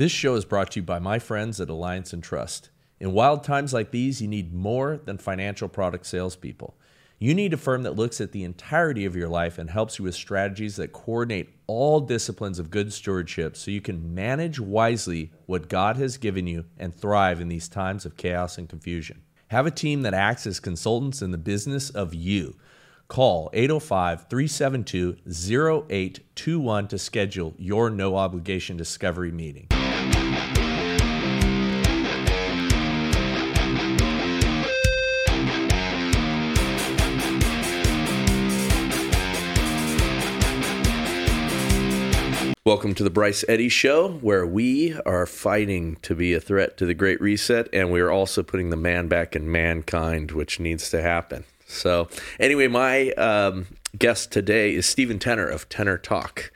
This show is brought to you by my friends at Alliance and Trust. In wild times like these, you need more than financial product salespeople. You need a firm that looks at the entirety of your life and helps you with strategies that coordinate all disciplines of good stewardship so you can manage wisely what God has given you and thrive in these times of chaos and confusion. Have a team that acts as consultants in the business of you. Call 805 372 0821 to schedule your no obligation discovery meeting. Welcome to the Bryce Eddy Show, where we are fighting to be a threat to the Great Reset, and we are also putting the man back in mankind, which needs to happen. So, anyway, my um, guest today is Stephen Tenor of Tenor Talk.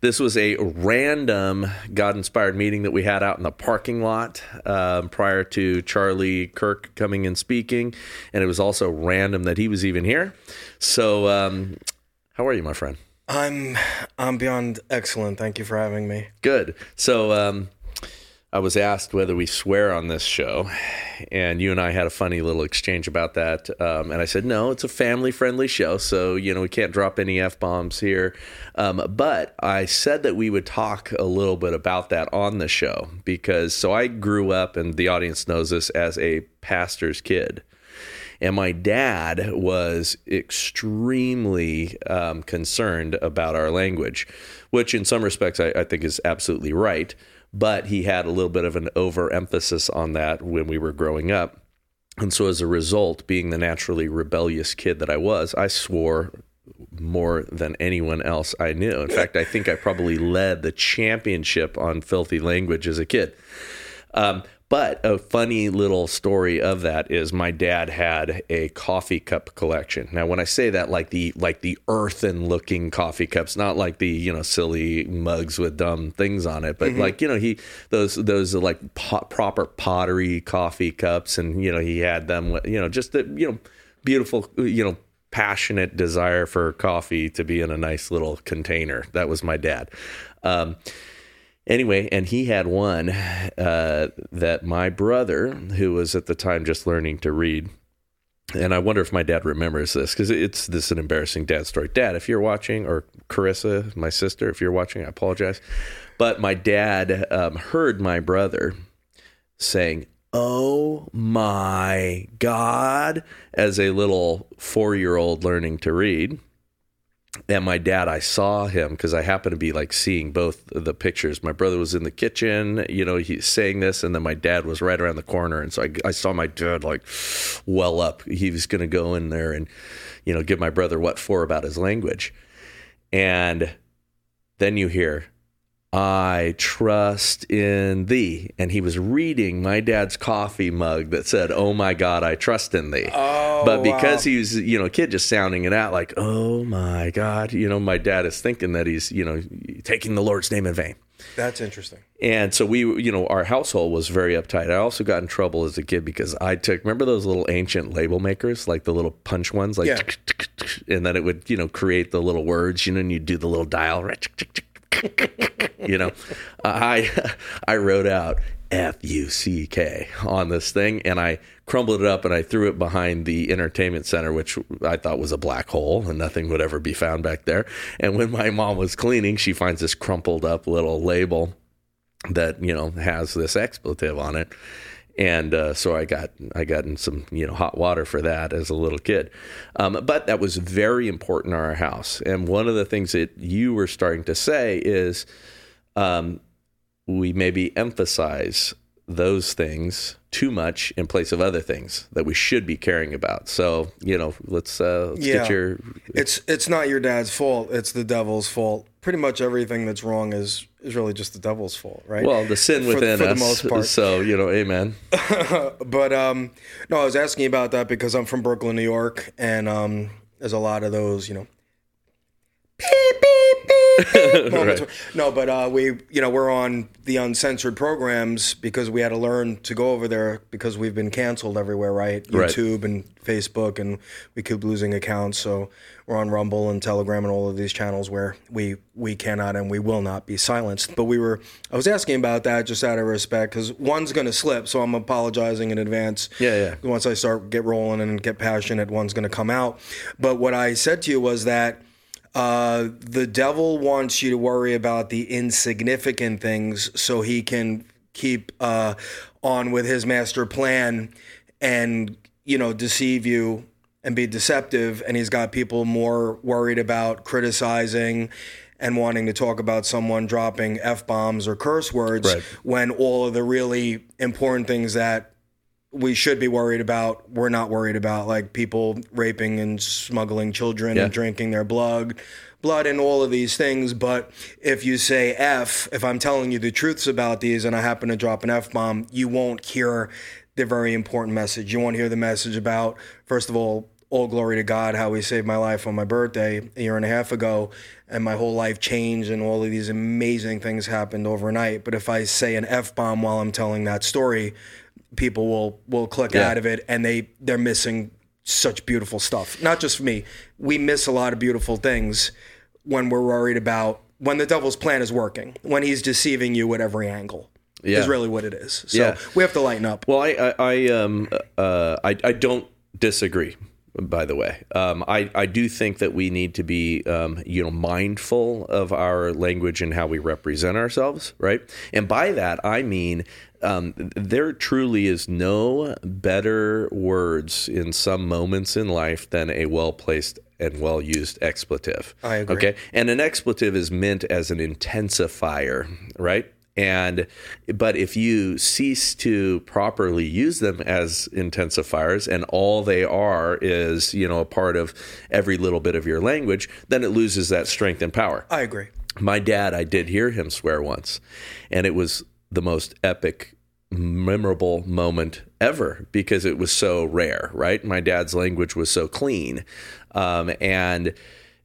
This was a random God inspired meeting that we had out in the parking lot um, prior to Charlie Kirk coming and speaking, and it was also random that he was even here. So, um, how are you, my friend? I'm I'm beyond excellent. Thank you for having me. Good. So um, I was asked whether we swear on this show, and you and I had a funny little exchange about that. Um, and I said, no, it's a family friendly show, so you know we can't drop any f bombs here. Um, but I said that we would talk a little bit about that on the show because so I grew up, and the audience knows this as a pastor's kid. And my dad was extremely um, concerned about our language, which in some respects I, I think is absolutely right. But he had a little bit of an overemphasis on that when we were growing up. And so as a result, being the naturally rebellious kid that I was, I swore more than anyone else I knew. In fact, I think I probably led the championship on filthy language as a kid. Um, but a funny little story of that is my dad had a coffee cup collection. Now, when I say that, like the like the earthen looking coffee cups, not like the you know silly mugs with dumb things on it, but mm-hmm. like you know he those those are like pot, proper pottery coffee cups, and you know he had them, you know just the you know beautiful you know passionate desire for coffee to be in a nice little container. That was my dad. Um, Anyway, and he had one uh, that my brother, who was at the time just learning to read, and I wonder if my dad remembers this because it's this is an embarrassing dad story. Dad, if you're watching, or Carissa, my sister, if you're watching, I apologize. But my dad um, heard my brother saying, "Oh my God," as a little four year old learning to read and my dad i saw him because i happened to be like seeing both the pictures. My brother was in the kitchen you know he's saying this and then my dad was right around the corner and so i, I saw my dad like well up. He was going to go in there and you know give my brother what for about his language. And then you hear I trust in thee. And he was reading my dad's coffee mug that said, Oh my God, I trust in thee. Oh, but because wow. he was, you know, a kid just sounding it out like, Oh my God, you know, my dad is thinking that he's, you know, taking the Lord's name in vain. That's interesting. And so we, you know, our household was very uptight. I also got in trouble as a kid because I took, remember those little ancient label makers, like the little punch ones, like, and then it would, you know, create the little words, you know, and you do the little dial, you know, I I wrote out F U C K on this thing, and I crumbled it up and I threw it behind the entertainment center, which I thought was a black hole, and nothing would ever be found back there. And when my mom was cleaning, she finds this crumpled up little label that you know has this expletive on it and uh, so I got I got in some you know hot water for that as a little kid, um, but that was very important in our house. And one of the things that you were starting to say is, um, we maybe emphasize those things too much in place of other things that we should be caring about. So you know, let's, uh, let's yeah. get your. It's it's not your dad's fault. It's the devil's fault. Pretty much everything that's wrong is is really just the devil's fault, right? Well, the sin within for, for us. The most part. So you know, amen. but um, no, I was asking about that because I'm from Brooklyn, New York, and um, there's a lot of those, you know, beep beep beep beep moments. No, but uh, we, you know, we're on the uncensored programs because we had to learn to go over there because we've been canceled everywhere, right? Right. YouTube and Facebook, and we keep losing accounts. So we're on Rumble and Telegram and all of these channels where we we cannot and we will not be silenced. But we were, I was asking about that just out of respect because one's going to slip, so I'm apologizing in advance. Yeah, yeah. Once I start get rolling and get passionate, one's going to come out. But what I said to you was that. Uh, the devil wants you to worry about the insignificant things so he can keep uh, on with his master plan and you know deceive you and be deceptive and he's got people more worried about criticizing and wanting to talk about someone dropping f-bombs or curse words Right. when all of the really important things that we should be worried about we're not worried about like people raping and smuggling children Yeah. and drinking their blood blood and all of these things but if you say f if i'm telling you the truths about these and i happen to drop an f-bomb you won't hear the very important message you won't hear the message about first of all all glory to God, how He saved my life on my birthday a year and a half ago, and my whole life changed, and all of these amazing things happened overnight. But if I say an f bomb while I'm telling that story, people will will click Yeah. out of it, and they they're missing such beautiful stuff. Not just me, we miss a lot of beautiful things when we're worried about when the devil's plan is working, when he's deceiving you at every angle. Yeah. Is really what it is. So Yeah. we have to lighten up. Well, I, I, I um, uh, I, I don't disagree. By the way, um, I, I do think that we need to be, um, you know, mindful of our language and how we represent ourselves, right? And by that, I mean um, there truly is no better words in some moments in life than a well placed and well used expletive. I agree. Okay, and an expletive is meant as an intensifier, right? And but if you cease to properly use them as intensifiers and all they are is, you know, a part of every little bit of your language, then it loses that strength and power. I agree. My dad, I did hear him swear once, and it was the most epic, memorable moment ever because it was so rare, right? My dad's language was so clean. Um, and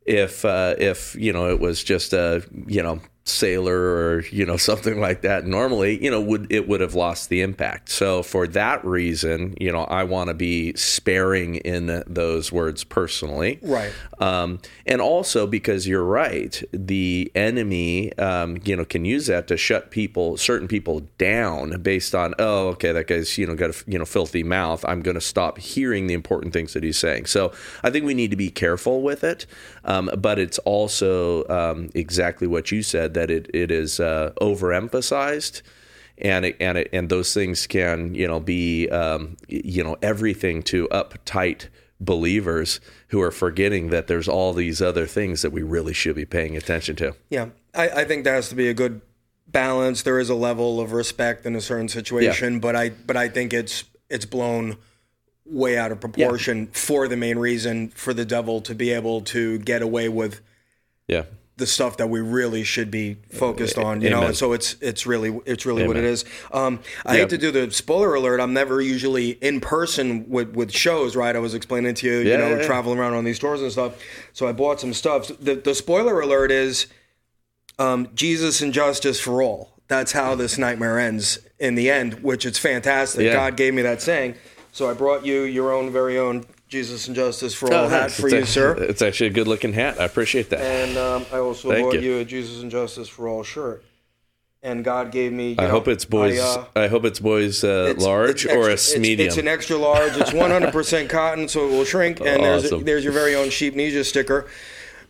if, uh, if, you know, it was just a, you know, sailor or you know something like that normally you know would it would have lost the impact so for that reason you know i want to be sparing in those words personally Right. um, and also because you're right, the enemy, um, you know, can use that to shut people, certain people down based on, oh, okay, that guy's, you know, got a, you know, filthy mouth. I'm going to stop hearing the important things that he's saying. So I think we need to be careful with it. Um, but it's also um, exactly what you said that it it is uh, overemphasized and it, and it, and those things can you know be um, you know everything to uptight believers who are forgetting that there's all these other things that we really should be paying attention to. Yeah, I, I think there has to be a good balance. There is a level of respect in a certain situation, but I but I think it's it's blown way out of proportion for the main reason for the devil to be able to get away with Yeah. the stuff that we really should be focused on, you know. And so it's it's really it's really what it is. Um, I Yeah. hate to do the spoiler alert. I'm never usually in person with with shows, right? I was explaining to you, you know, yeah, yeah. traveling around on these tours and stuff. So I bought some stuff. The the spoiler alert is um, Jesus and justice for all. That's how this nightmare ends in the end, which it's fantastic. Yeah. God gave me that saying. So I brought you your own very own Jesus and justice for all Oh, hat for It's you, a- sir. It's actually a good looking hat. I appreciate that. And um, I also Thank bought you. you. a Jesus and Justice for All shirt. And God gave me. you I know, hope it's boys. I, uh, I hope it's boys uh, it's- large it's or a extra- it's- medium. It's, an extra large. It's 100% cotton, so it will shrink. And there's Awesome. there's your very own sheep Ninja sticker.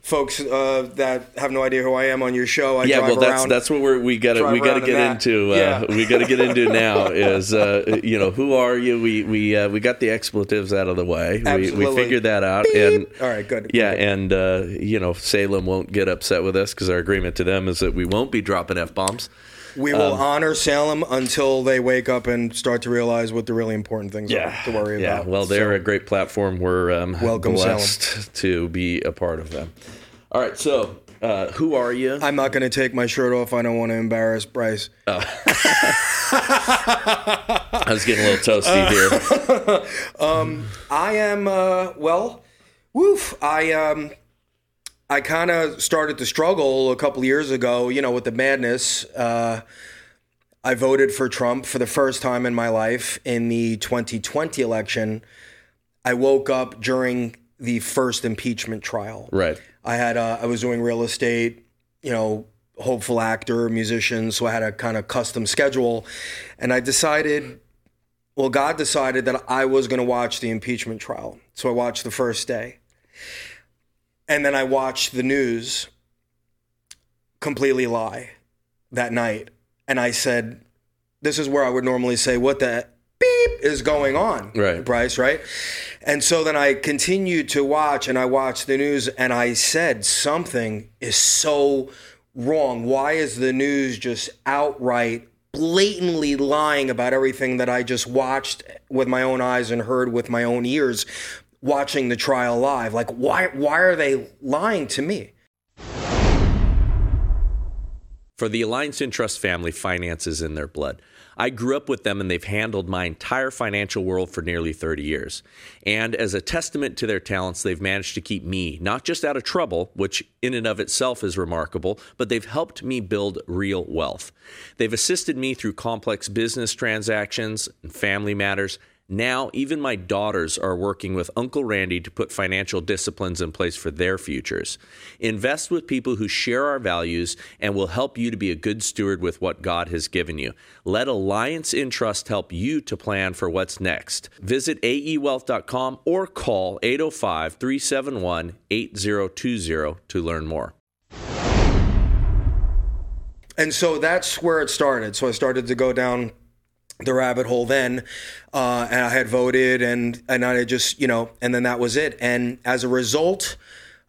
Folks uh, that have no idea who I am on your show, I yeah, well, that's around. that's what we're we got to we got to around in get into. Uh, Yeah. We got to get into now is uh, you know who are you? We we uh, we got the expletives out of the way. We, we figured that out, and All right, good. yeah, and uh, you know Salem won't get upset with us because our agreement to them is that we won't be dropping f bombs. We will Um, honor Salem until they wake up and start to realize what the really important things are to worry yeah. about. Well, they're So- a great platform. We're um, Welcome, blessed to be a part of them. All right, so uh, who are you? I'm not going to take my shirt off. I don't want to embarrass Bryce. I was getting a little toasty here. I am uh, well, woof. I um, I kind of started to struggle a couple years ago, you know, with the madness. Uh, I voted for Trump for the first time in my life in the 2020 election. I woke up during the first impeachment trial. Right. I had uh, I was doing real estate, you know, hopeful actor, musician, so I had a kind of custom schedule, and I decided. Well, God decided that I was going to watch the impeachment trial. So I watched the first day. And then I watched the news completely lie that night. And I said, This is where I would normally say, What the beep is going on? Right. Bryce, right? And so then I continued to watch and I watched the news and I said, Something is so wrong. Why is the news just outright blatantly lying about everything that I just watched with my own eyes and heard with my own ears watching the trial live. Like why why are they lying to me? For the Alliance Intrust family, finances in their blood. I grew up with them and they've handled my entire financial world for nearly 30 years. And as a testament to their talents, they've managed to keep me not just out of trouble, which in and of itself is remarkable, but they've helped me build real wealth. They've assisted me through complex business transactions and family matters now, even my daughters are working with Uncle Randy to put financial disciplines in place for their futures. Invest with people who share our values and will help you to be a good steward with what God has given you. Let Alliance Intrust help you to plan for what's next. Visit aewealth.com or call 805 371 8020 to learn more. And so that's where it started. So I started to go down the rabbit hole then, uh, and I had voted, and and I just you know, and then that was it. And as a result,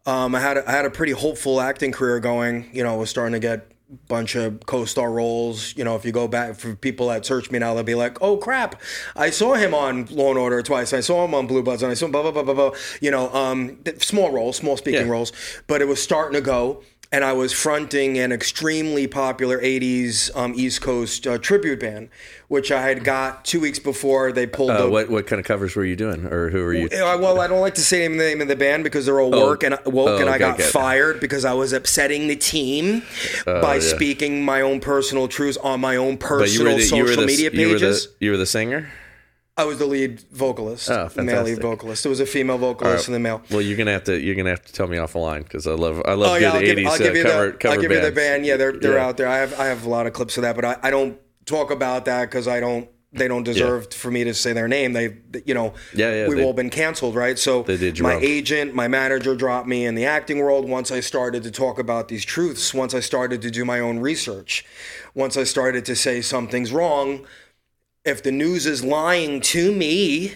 um, I had a, I had a pretty hopeful acting career going. You know, I was starting to get a bunch of co-star roles. You know, if you go back for people that search me now, they'll be like, "Oh crap, I saw him on Law and Order twice. I saw him on Blue Bloods, and I saw him blah blah blah blah blah." You know, um, small roles, small speaking Yeah. roles, but it was starting to go and I was fronting an extremely popular 80s um, East Coast uh, tribute band, which I had got two weeks before they pulled Uh, the. what, what kind of covers were you doing? Or who were you? Uh, well, I don't like to say the name of the band because they're all work and woke, Oh, and I got fired because I was upsetting the team by Oh, yeah. speaking my own personal truths on my own But you were personal the, social the, media you were the, pages. you were the singer? I was the lead vocalist, Oh, male lead vocalist. There was a female vocalist and the male. Well, you're gonna have to you're gonna have to tell me off the line because I love I love Oh good I'll give, 80s I'll give uh, you cover the cover I'll give you the band. Yeah, they're they're Yeah. out there. I have I have a lot of clips of that, but I, I don't talk about that because I don't. They don't deserve for me to say their name. They, you know, Yeah, yeah, we've they- all been canceled, right? So my wrong. agent, my manager dropped me in the acting world once I started to talk about these truths. Once I started to do my own research. Once I started to say something's wrong. If the news is lying to me,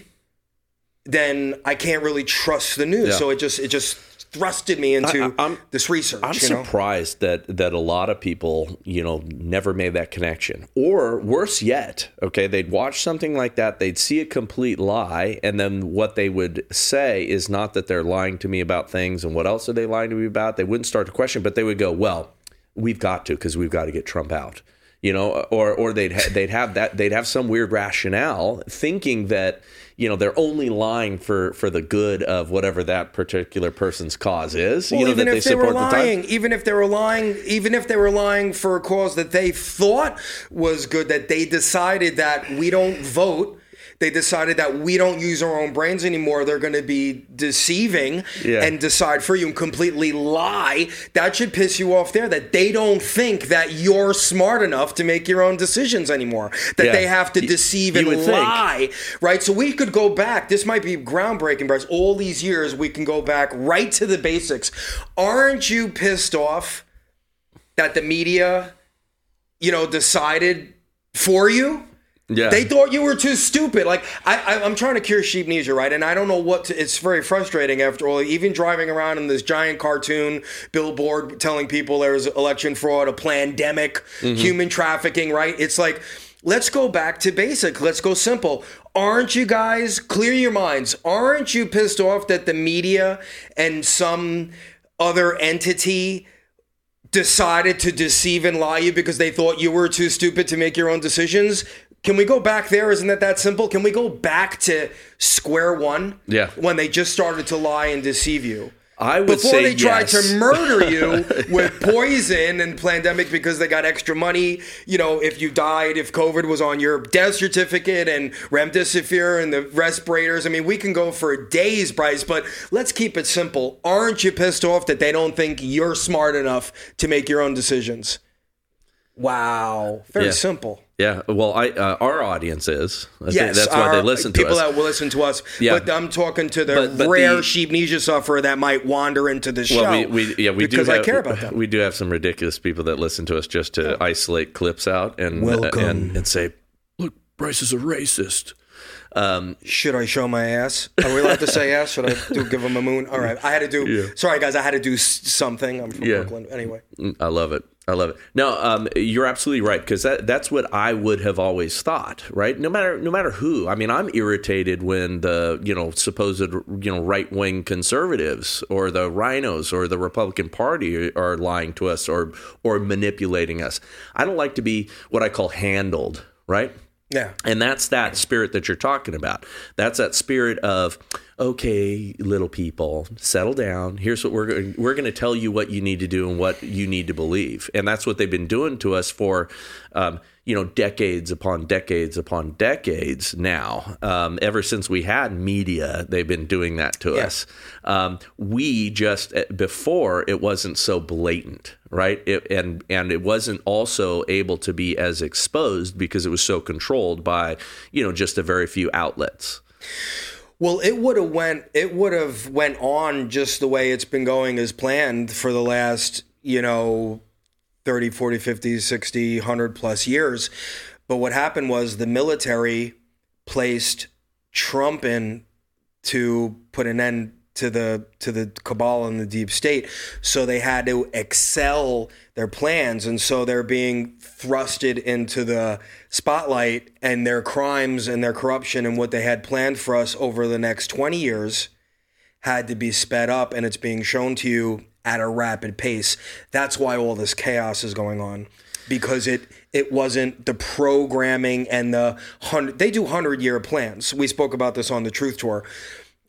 then I can't really trust the news. Yeah. So it just it just thrusted me into I- I'm- this research. I'm you know? surprised that that a lot of people, you know, never made that connection. Or worse yet, okay, they'd watch something like that, they'd see a complete lie, and then what they would say is not that they're lying to me about things and what else are they lying to me about? They wouldn't start to question, but they would go, "Well, we've got to because we've got to get Trump out." You know, or or they'd ha- they'd have that they'd have some weird rationale thinking that you know they're only lying for for the good of whatever that particular person's cause is. Well, you know even that if they they were support the time. lying, even if they were lying, even if they were lying for a cause that they thought was good, that they decided that we don't vote, they decided that we don't use our own brains anymore. They're going to be deceiving Yeah. and decide for you and completely lie. That should piss you off there. That they don't think that you're smart enough to make your own decisions anymore. That Yeah. they have to deceive you and would think. lie, right? So we could go back. This might be groundbreaking, Bryce. All these years, we can go back right to the basics. Aren't you pissed off that the media, you know, decided for you? Yeah. They thought you were too stupid. Like I, I, I'm trying to cure sheepnesia, right? And I don't know what. To, it's very frustrating after all. Even driving around in this giant cartoon billboard telling people there's election fraud, a pandemic, mm-hmm. human trafficking, right? It's like, let's go back to basic. Let's go simple. Aren't you guys clear your minds? Aren't you pissed off that the media and some other entity decided to deceive and lie you because they thought you were too stupid to make your own decisions. Can we go back there? Isn't that that simple? Can we go back to square one? Yeah. When they just started to lie and deceive you. I would before say they tried yes. to murder you with poison and pandemic because they got extra money. You know, if you died, if COVID was on your death certificate and remdesivir and the respirators. I mean, we can go for days, Bryce, but let's keep it simple. Aren't you pissed off that they don't think you're smart enough to make your own decisions? Wow, very Yeah. simple. Yeah, well, I uh, our audience is. I Yes, that's why they listen to us. people us. that will listen to us. Yeah. But I'm talking to the But- but rare the- sheepnesia sufferer that might wander into the show. well, we, we yeah we because do have, I care about them. We do have some ridiculous people that listen to us just to isolate clips out and Welcome. and and say, look, Bryce is a racist. Um, Should I show my ass? Are we allowed to say ass? Should I do give him a moon? All right, I had to do. Sorry, guys, I had to do something. I'm from Yeah. Brooklyn. Anyway, I love it. I love it. No, um, you're absolutely right because that, that's what I would have always thought. Right? No matter no matter who. I mean, I'm irritated when the you know supposed you know right wing conservatives or the RINOs or the Republican Party are lying to us or or manipulating us. I don't like to be what I call handled. Right? Yeah. And that's that spirit that you're talking about. That's that spirit of, okay, little people, settle down. Here's what we're going. We're going to tell you what you need to do and what you need to believe. And that's what they've been doing to us for, um, you know, decades upon decades upon decades now. Um, ever since we had media, they've been doing that to us. Um, we just eh, before it wasn't so blatant, right? It, and and it wasn't also able to be as exposed because it was so controlled by you know just a very few outlets. Well, it would have went. It would have went on just the way it's been going as planned for the last, you know, 30, 40, 50, 60, 100 plus years. But what happened was the military placed Trump in to put an end to the to the cabal and the deep state. So they had to excel their plans, and so they're being thrusted into the spotlight, and their crimes and their corruption and what they had planned for us over the next twenty years had to be sped up, and it's being shown to you at a rapid pace. That's why all this chaos is going on. Because it it wasn't the programming and the hundred. They do hundred year plans. We spoke about this on the Truth Tour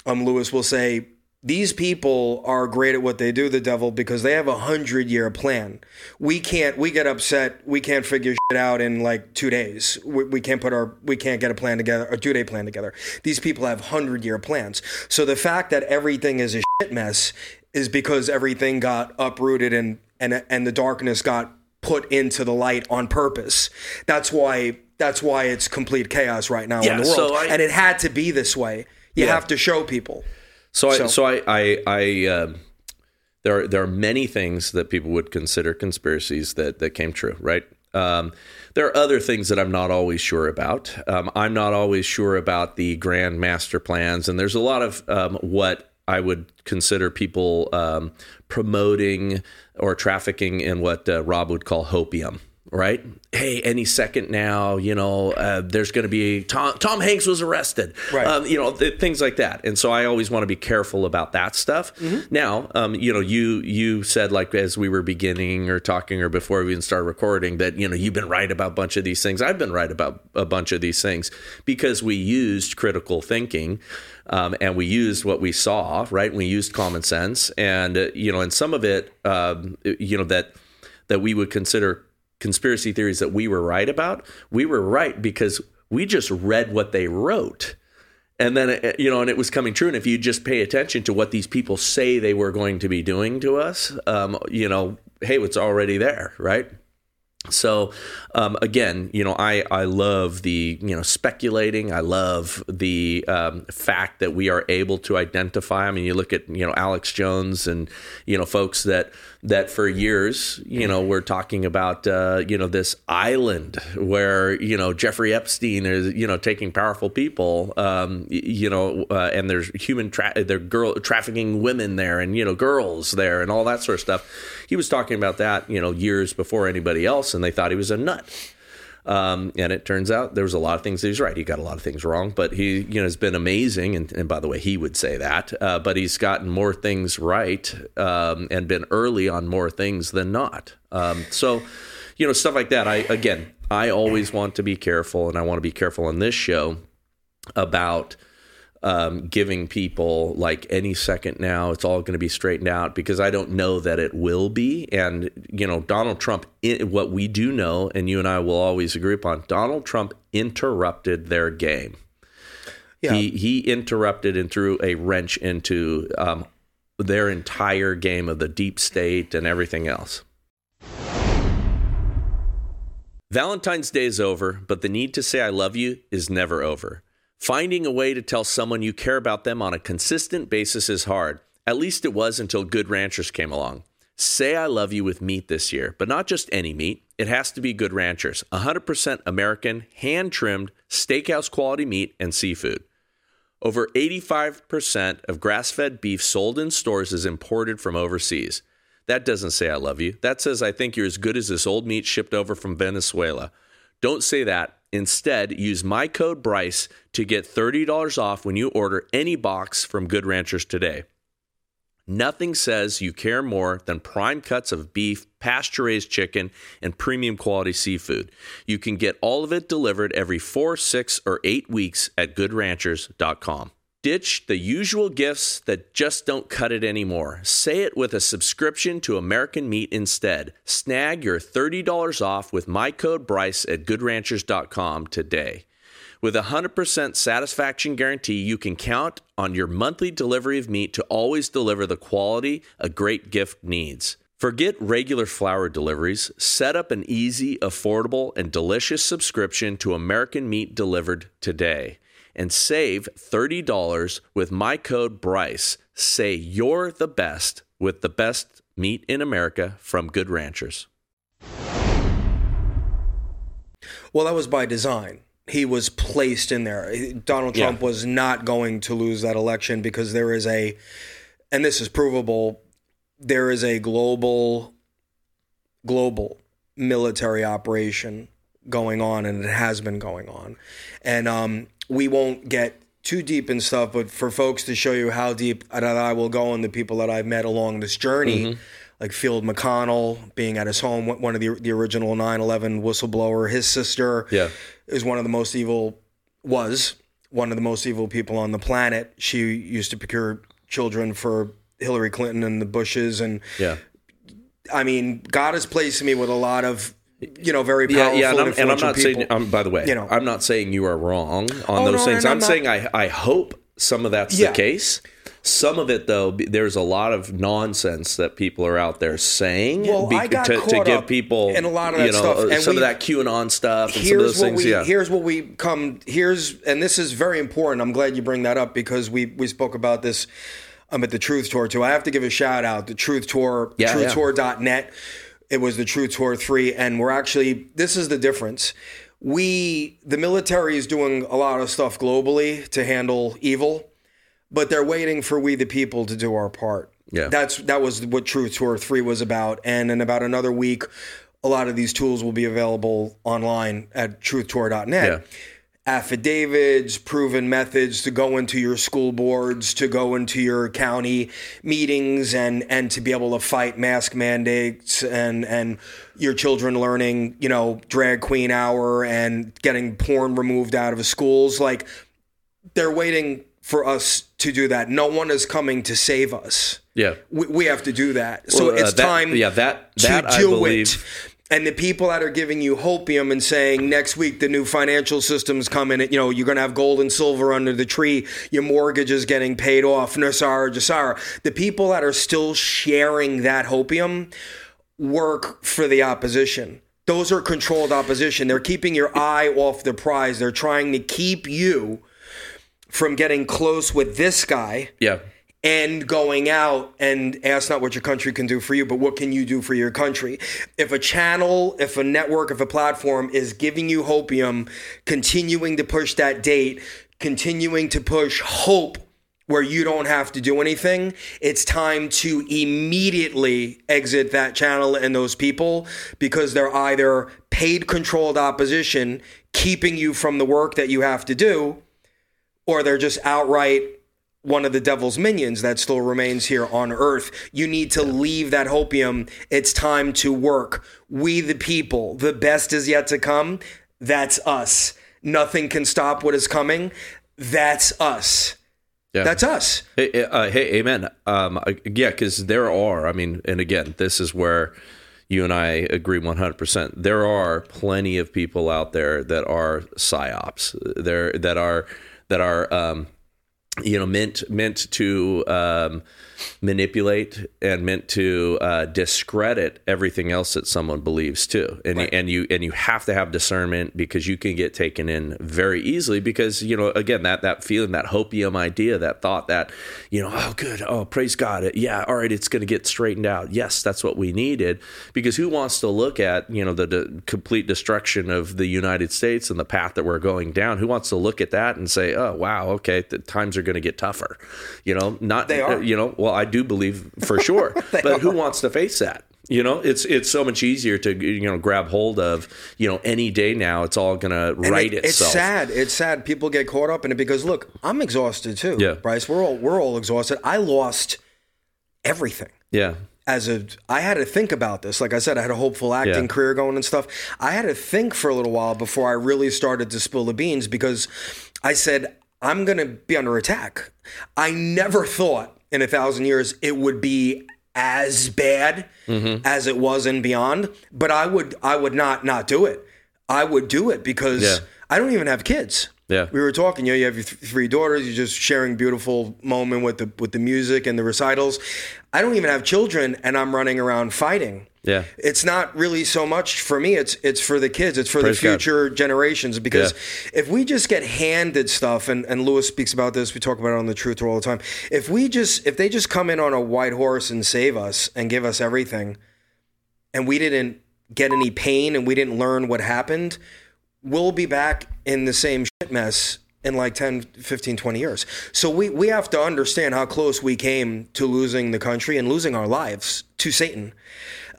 um, Lewis will say, these people are great at what they do, the devil, because they have a hundred year plan. We can't, we get upset, we can't figure shit out in like two days. We, we can't put our, we can't get a plan together, a two day plan together. These people have hundred year plans. So the fact that everything is a shit mess is because everything got uprooted and, and, and the darkness got put into the light on purpose. That's why, that's why it's complete chaos right now in the world. so I- and it had to be this way. You Yeah. have to show people. So I, So- I, I, I uh, there are there are many things that people would consider conspiracies that that came true, right? Um, there are other things that I'm not always sure about. Um, I'm not always sure about the grand master plans, and there's a lot of um, what I would consider people um, promoting or trafficking in what uh, Rob would call hopium. Right? Hey, any second now, you know, uh, there's going to be Tom. Tom Hanks was arrested. Right. Um, you know, th- things like that. And so I always want to be careful about that stuff. Now, um, you know, you you said like as we were beginning or talking or before we even started recording that you know you've been right about a bunch of these things. I've been right about a bunch of these things because we used critical thinking. Um, and we used what we saw, right? We used common sense, and uh, you know, and some of it, um, you know, that that we would consider conspiracy theories that we were right about, we were right because we just read what they wrote. And then, uh, you know, and it was coming true. And if you just pay attention to what these people say they were going to be doing to us, um, you know, hey, it's already there, right? So um, again, you know, I I love the you know speculating. I love the um, fact that we are able to identify. I mean, you look at you know Alex Jones and you know folks that that for years you know we're talking about uh, you know this island where you know Jeffrey Epstein is you know taking powerful people, um, you know, uh, and there's human tra- they're girl trafficking women there and you know girls there and all that sort of stuff. He was talking about that you know years before anybody else, and they thought he was a nut. Um, and it turns out there was a lot of things that he's right. He got a lot of things wrong, but he, you know, has been amazing. And, and by the way, he would say that. Uh, but he's gotten more things right um, and been early on more things than not. Um, so, you know, stuff like that. I again, I always want to be careful, and I want to be careful on this show about um, giving people like any second now it's all going to be straightened out because I don't know that it will be. And you know, Donald Trump. What we do know, and you and I will always agree upon, Donald Trump interrupted their game. Yeah. He he interrupted and threw a wrench into um, their entire game of the deep state and everything else. Valentine's Day is over, but the need to say I love you is never over. Finding a way to tell someone you care about them on a consistent basis is hard. At least it was until Good Ranchers came along. Say I love you with meat this year, but not just any meat. It has to be Good Ranchers, 100% American, hand trimmed, steakhouse quality meat and seafood. Over 85% of grass fed beef sold in stores is imported from overseas. That doesn't say I love you. That says I think you're as good as this old meat shipped over from Venezuela. Don't say that. Instead, use my code Bryce to get $30 off when you order any box from Good Ranchers today. Nothing says you care more than prime cuts of beef, pasture raised chicken, and premium quality seafood. You can get all of it delivered every four, six, or eight weeks at goodranchers.com. Ditch the usual gifts that just don't cut it anymore. Say it with a subscription to American Meat instead. Snag your $30 off with my code Bryce at goodranchers.com today. With a 100% satisfaction guarantee, you can count on your monthly delivery of meat to always deliver the quality a great gift needs. Forget regular flower deliveries. Set up an easy, affordable, and delicious subscription to American Meat delivered today and save $30 with my code Bryce. Say you're the best with the best meat in America from Good Ranchers. Well, that was by design. He was placed in there. Donald Trump yeah. was not going to lose that election because there is a, and this is provable, there is a global, global military operation going on, and it has been going on. And um, we won't get too deep and stuff, but for folks to show you how deep that I will go and the people that I've met along this journey, mm-hmm. like Field McConnell being at his home, one of the the original 9/11 whistleblower, his sister yeah. is one of the most evil was one of the most evil people on the planet. She used to procure children for Hillary Clinton and the Bushes and yeah. I mean, God has placed me with a lot of you know, very powerful. Yeah, yeah, and I'm, and I'm not people. saying. Um, by the way, you know, I'm not saying you are wrong on oh, those no, things. I'm, I'm saying I I hope some of that's yeah. the case. Some of it, though, there's a lot of nonsense that people are out there saying well, be, to, to, give people and a lot of that you know, stuff. And some we, of that QAnon stuff and some of those things. We, yeah. Here's what we come. Here's and this is very important. I'm glad you bring that up because we we spoke about this. I'm um, at the Truth Tour too. I have to give a shout out. The Truth Tour, yeah, truthtour.net. Yeah it was the Truth Tour 3 and we're actually this is the difference. We the military is doing a lot of stuff globally to handle evil but they're waiting for we the people to do our part. Yeah. That's that was what Truth Tour 3 was about and in about another week a lot of these tools will be available online at truthtour.net yeah affidavits, proven methods to go into your school boards, to go into your county meetings and and to be able to fight mask mandates and and your children learning, you know, drag queen hour and getting porn removed out of schools like they're waiting for us to do that. No one is coming to save us. Yeah. We, we have to do that. So well, uh, it's that, time yeah, that, that to do I believe, it and the people that are giving you hopium and saying next week the new financial system's coming, you know, you're going to have gold and silver under the tree, your mortgage is getting paid off, NESARA, GESARA. The people that are still sharing that hopium work for the opposition. Those are controlled opposition. They're keeping your eye off the prize. They're trying to keep you from getting close with this guy. Yeah and going out and ask not what your country can do for you, but what can you do for your country. If a channel, if a network, if a platform is giving you hopium, continuing to push that date, continuing to push hope where you don't have to do anything, it's time to immediately exit that channel and those people because they're either paid controlled opposition keeping you from the work that you have to do, or they're just outright one of the devil's minions that still remains here on earth. You need to leave that hopium. It's time to work. We, the people, the best is yet to come. That's us. Nothing can stop what is coming. That's us. Yeah. That's us. Hey, uh, hey amen. Um, yeah, because there are. I mean, and again, this is where you and I agree 100%. There are plenty of people out there that are psyops. There that are that are um, you know meant meant to um, manipulate and meant to uh, discredit everything else that someone believes too. And and you and you have to have discernment because you can get taken in very easily because you know again that that feeling that hopium idea that thought that you know oh good. Oh praise God. Yeah all right it's going to get straightened out. Yes that's what we needed because who wants to look at you know the, the complete destruction of the United States and the path that we're going down? Who wants to look at that and say oh wow okay the times are going to get tougher. You know not They are. you know well I do believe for sure but who wants to face that you know it's it's so much easier to you know grab hold of you know any day now it's all going to And right it- It's sad. It's sad. People get caught up in it because look, I'm exhausted too. Yeah. Bryce, we're all we're all exhausted. I lost everything. yeah as a I had to think about this. Like I said, I had a hopeful acting Yeah. career going and stuff. I had to think for a little while before I really started to spill the beans because I said I'm going to be under attack. I never thought in a thousand years it would be as bad Mm-hmm. as it was and beyond. But I would I would not not do it. I would do it because Yeah. I don't even have kids. Yeah. we were talking. You know, you have your th- three daughters. You're just sharing beautiful moment with the with the music and the recitals. I don't even have children, and I'm running around fighting. Yeah. it's not really so much for me. It's it's for the kids. It's for Praise the God. future generations. Because if we just get handed stuff, and and Lewis speaks about this. We talk about it on the Truth all the time. If we just if they just come in on a white horse and save us and give us everything, and we didn't get any pain and we didn't learn what happened, we'll be back in the same shit mess in like 10, 15, 20 years. So we, we have to understand how close we came to losing the country and losing our lives to Satan.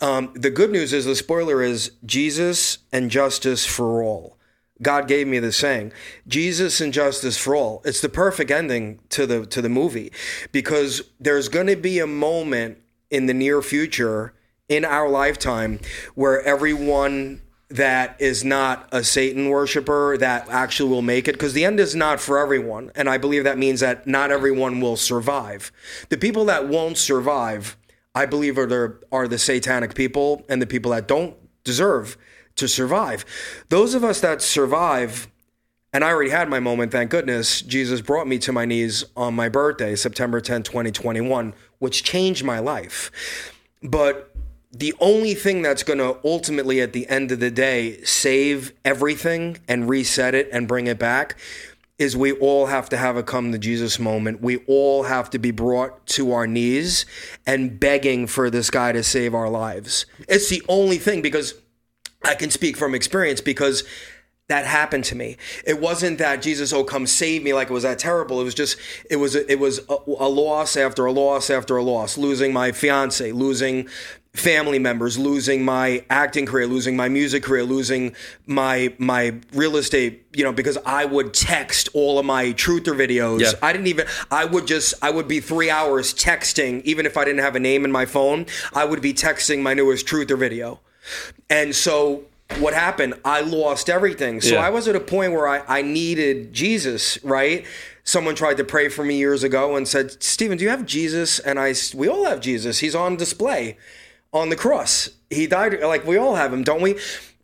Um, the good news is the spoiler is Jesus and justice for all. God gave me the saying, Jesus and justice for all. It's the perfect ending to the to the movie because there's going to be a moment in the near future in our lifetime where everyone that is not a Satan worshiper that actually will make it because the end is not for everyone and I believe that means that not everyone will survive. The people that won't survive I believe are the, are the satanic people and the people that don't deserve to survive. Those of us that survive, and I already had my moment, thank goodness, Jesus brought me to my knees on my birthday, September 10, 2021, which changed my life. But the only thing that's going to ultimately, at the end of the day, save everything and reset it and bring it back is we all have to have a come to Jesus moment. We all have to be brought to our knees and begging for this guy to save our lives. It's the only thing because I can speak from experience because that happened to me. It wasn't that Jesus, oh, come save me, like it was that terrible. It was just, it was, it was a, a loss after a loss after a loss. Losing my fiance, losing family members, losing my acting career, losing my music career, losing my my real estate. You know, because I would text all of my truther videos. Yeah. I didn't even. I would just. I would be three hours texting, even if I didn't have a name in my phone. I would be texting my newest truther video, and so what happened? I lost everything. So Yeah. I was at a point where I, I needed Jesus, right? Someone tried to pray for me years ago and said, Stephen, do you have Jesus? And I, we all have Jesus. He's on display on the cross. He died, like we all have him, don't we?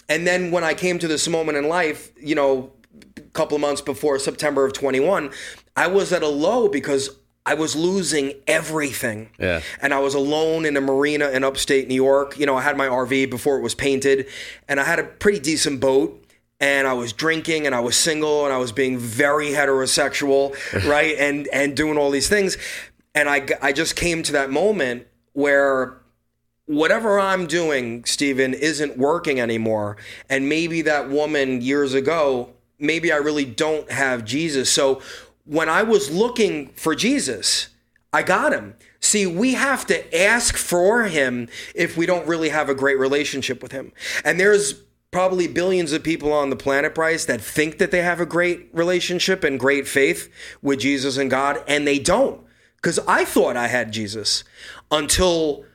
And then when I came to this moment in life, you know, a couple of months before September of 21, I was at a low because I was losing everything. Yeah. And I was alone in a marina in upstate New York. You know, I had my RV before it was painted, and I had a pretty decent boat. And I was drinking, and I was single, and I was being very heterosexual, right? And and doing all these things, and I I just came to that moment where whatever I'm doing, Stephen, isn't working anymore. And maybe that woman years ago, maybe I really don't have Jesus. So when I was looking for Jesus, I got him. See, we have to ask for him if we don't really have a great relationship with him. And there's probably billions of people on the planet, Bryce, that think that they have a great relationship and great faith with Jesus and God, and they don't. Because I thought I had Jesus until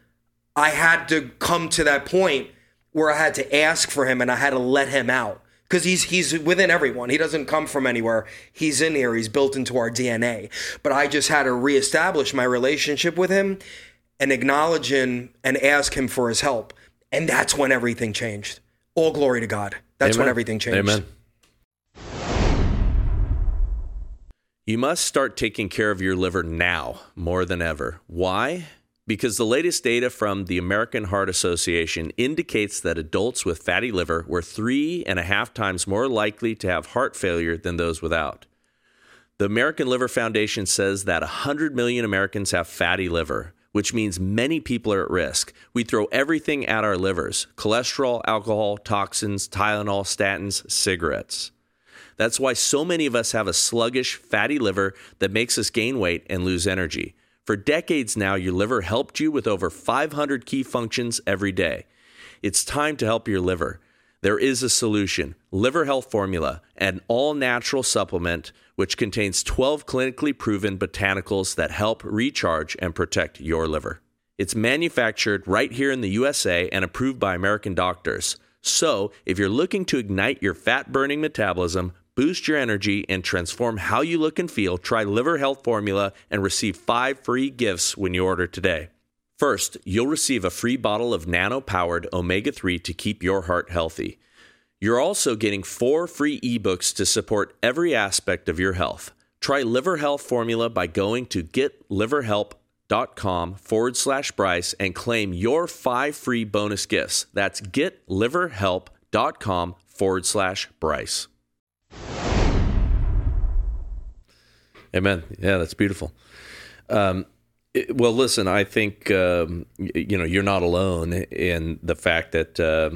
I had to come to that point where I had to ask for him and I had to let him out because he's he's within everyone. He doesn't come from anywhere. He's in here. He's built into our DNA. But I just had to reestablish my relationship with him and acknowledge him and ask him for his help. And that's when everything changed. All glory to God. That's Amen. when everything changed. Amen. You must start taking care of your liver now more than ever. Why? Because the latest data from the American Heart Association indicates that adults with fatty liver were three and a half times more likely to have heart failure than those without. The American Liver Foundation says that 100 million Americans have fatty liver, which means many people are at risk. We throw everything at our livers cholesterol, alcohol, toxins, Tylenol, statins, cigarettes. That's why so many of us have a sluggish, fatty liver that makes us gain weight and lose energy. For decades now, your liver helped you with over 500 key functions every day. It's time to help your liver. There is a solution Liver Health Formula, an all natural supplement which contains 12 clinically proven botanicals that help recharge and protect your liver. It's manufactured right here in the USA and approved by American doctors. So, if you're looking to ignite your fat burning metabolism, boost your energy, and transform how you look and feel, try Liver Health Formula and receive five free gifts when you order today. First, you'll receive a free bottle of nano powered omega 3 to keep your heart healthy. You're also getting four free ebooks to support every aspect of your health. Try Liver Health Formula by going to getliverhelp.com forward slash Bryce and claim your five free bonus gifts. That's getliverhelp.com forward slash Bryce. Amen. Yeah, that's beautiful. Um, it- well, listen, I think um, you know you're not alone in the fact that uh,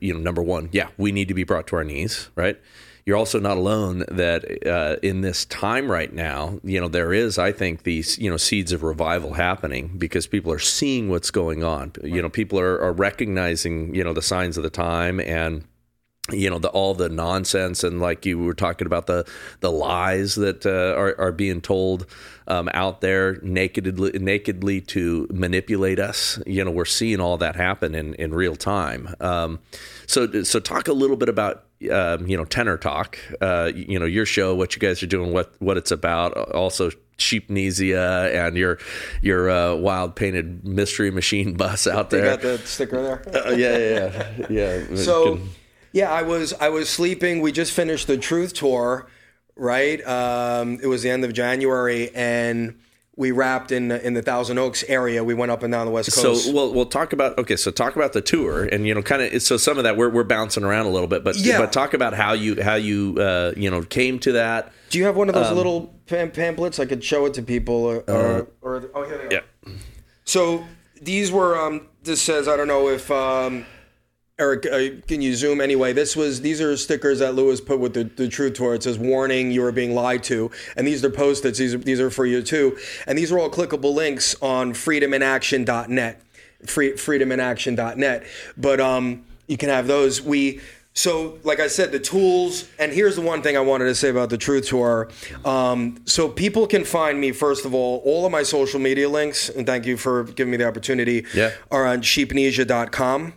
you know number one, yeah, we need to be brought to our knees, right? You're also not alone that uh, in this time right now, you know, there is, I think, these you know seeds of revival happening because people are seeing what's going on. You know, people are, are recognizing you know the signs of the time and you know the all the nonsense and like you were talking about the the lies that uh, are are being told um, out there nakedly nakedly to manipulate us. You know we're seeing all that happen in in real time. Um, so so talk a little bit about. Um, you know, Tenner Talk. Uh, you know, your show, what you guys are doing, what what it's about. Also, sheepnesia and your your uh, wild painted mystery machine bus out there. You got the sticker there? Uh, yeah, yeah, yeah. yeah. So. Yeah, I was I was sleeping. We just finished the Truth Tour, right? Um, it was the end of January, and we wrapped in in the Thousand Oaks area. We went up and down the West So Coast. we'll we'll talk about okay. So talk about the tour and you know kind of so some of that we're we're bouncing around a little bit, but Yeah. but talk about how you how you uh, you know came to that. Do you have one of um, those little pam- pamphlets? I could show it to people. Or, or, or oh, here they are. Yeah. So these were. Um, this says I don't know if um, Eric, uh, can you zoom anyway? This was these are stickers that Lewis put with the, the Truth Tour. It says "Warning: You are being lied to," and these are post-its. These are these are for you too, and these are all clickable links on freedominaction.net, free, freedominaction.net. But um, you can have those. We so like I said, the tools. And here's the one thing I wanted to say about the Truth Tour. Um, so people can find me first of all. All of my social media links, and thank you for giving me the opportunity. Yeah. Are on sheepnesia.com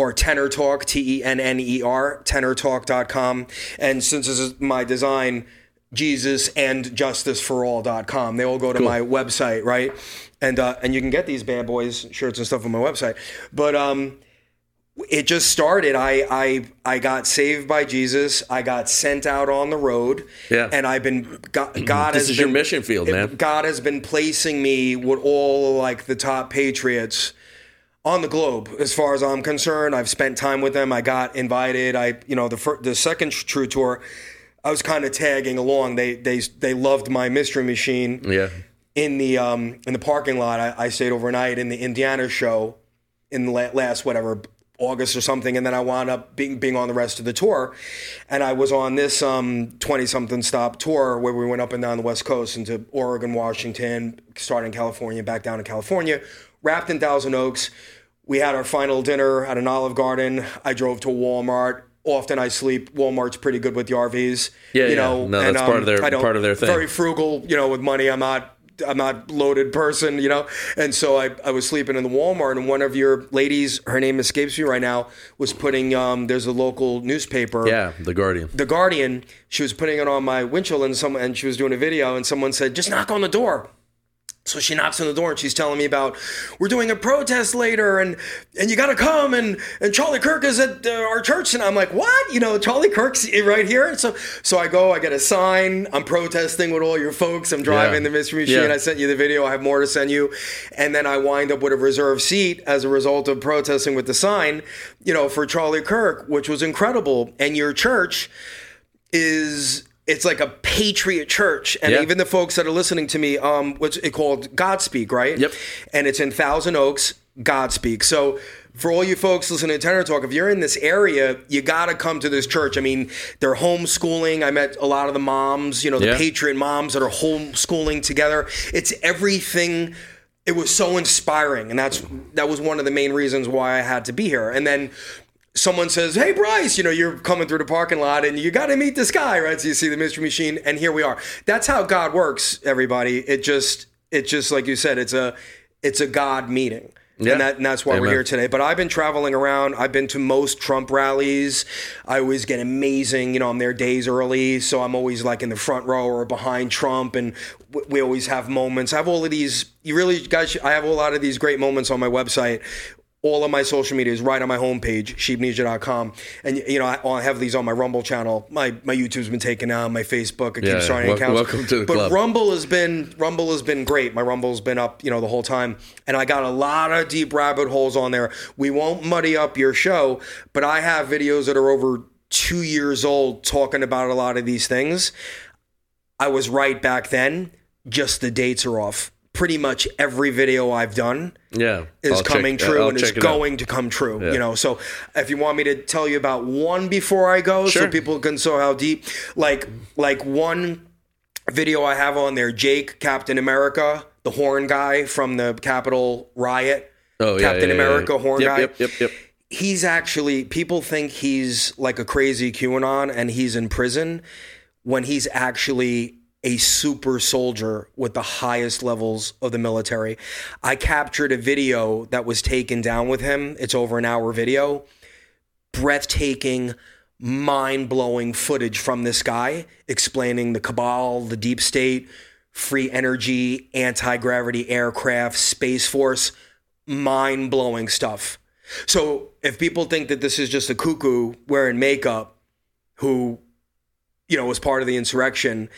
or Tenner Talk, T E N N E R, tennertalk.com. And since this is my design, Jesus and Justice for justiceforall.com. They all go to my website, right? And uh, and you can get these bad boys shirts and stuff on my website. But um it just started. I I I got saved by Jesus. I got sent out on the road. Yeah. And I've been God, God This has is your mission field, man. God has been placing me with all like the top patriots on the globe as far as I'm concerned. I've spent time with them. I got invited. I you know the fir- the second true tour I was kind of tagging along. They they they loved my mystery machine Yeah. in the um in the parking lot. I, I stayed overnight in the Indiana show in the la- last whatever August or something, and then I wound up being being on the rest of the tour, and I was on this um twenty something stop tour where we went up and down the West Coast into Oregon, Washington, starting in California, back down to California, wrapped in Thousand Oaks. We had our final dinner at an Olive Garden. I drove to Walmart. Often I sleep. Walmart's pretty good with the RVs. Yeah, you yeah. know. No, and, that's part of their- I don't- part of their thing. Very frugal, you know, with money. I'm not I'm not loaded person, you know. And so I, I was sleeping in the Walmart, and one of your ladies, her name escapes me right now, was putting. Um, there's a local newspaper. Yeah, The Guardian. The Guardian. She was putting it on my windshield, and some and she was doing a video, and someone said, "Just knock on the door." So she knocks on the door and she's telling me about we're doing a protest later and and you got to come and and Charlie Kirk is at uh, our church. And I'm like what? You know Charlie Kirk's right here? And so so I go I get a sign I'm protesting with all your folks I'm driving Yeah. the mystery machine Yeah. I sent you the video I have more to send you. And then I wind up with a reserved seat as a result of protesting with the sign you know for Charlie Kirk which was incredible. And your church is it's like a patriot church and Yeah. even the folks that are listening to me um what's it called godspeak right Yep. and it's in thousand oaks godspeak so for all you folks listening to Tenner Talk, if you're in this area, you got to come to this church. I mean, they're homeschooling. I met a lot of the moms, you know, the Yeah. patriot moms that are homeschooling together. It's everything. It was so inspiring, and that's that was one of the main reasons why I had to be here. And then someone says, "Hey, Bryce, you know, you're coming through the parking lot, and you got to meet this guy, right?" So you see the mystery machine, and here we are. That's how God works, everybody. It just, it just like you said, it's a, it's a God meeting. Yeah. And, that, and that's why we're here today. But I've been traveling around. I've been to most Trump rallies. I always get amazing, you know, I'm there days early. So I'm always like in the front row or behind Trump. And we always have moments. I have all of these, you really, guys, I have a lot of these great moments on my website. All of my social media is right on my homepage, sheepnesia.com. And, you know, I, I have these on my Rumble channel. My my YouTube's been taken down, my Facebook, I keep starting wel- accounts. welcome to the but club. Rumble has been Rumble has been great. My Rumble's been up, you know, the whole time, and I got a lot of deep rabbit holes on there. We won't muddy up your show, but I have videos that are over two years old talking about a lot of these things. I was right back then. Just the dates are off. Pretty much every video I've done Yeah. is I'll check- coming true I'll and is check it out. going to come true. Yeah. You know, so if you want me to tell you about one before I go, so Sure. people can see how deep, like like one video I have on there, Jake Captain America, the horn guy from the Capitol riot, Oh, yeah, Captain yeah, America horn Yep, guy. Yep, yep, yep. He's actually people think he's like a crazy QAnon and he's in prison when he's actually a super soldier with the highest levels of the military. I captured a video that was taken down with him. It's over an hour video. Breathtaking, mind blowing footage from this guy explaining the cabal, the deep state, free energy, anti gravity aircraft, Space Force. Mind blowing stuff. So if people think that this is just a cuckoo wearing makeup who, you know, was part of the insurrection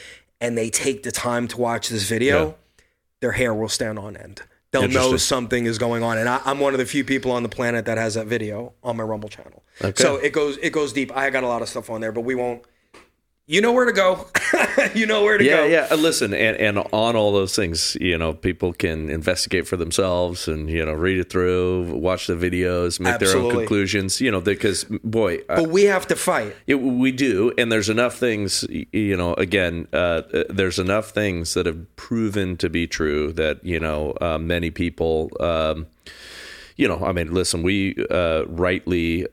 and they take the time to watch this video, Yeah. their hair will stand on end. They'll know something is going on. And I, I'm one of the few people on the planet that has that video on my Rumble channel. Okay. So it goes it goes deep. I got a lot of stuff on there, but we won't you know where to go. you know where to Yeah, go. yeah. Uh, Listen, and, and on all those things, you know, people can investigate for themselves and, you know, read it through, watch the videos, make their own conclusions, you know, because, boy, I- But we have to fight. It, we do, and there's enough things, you know. Again, uh, uh, there's enough things that have proven to be true that you know uh, many people, um, you know. I mean, listen, we uh, rightly,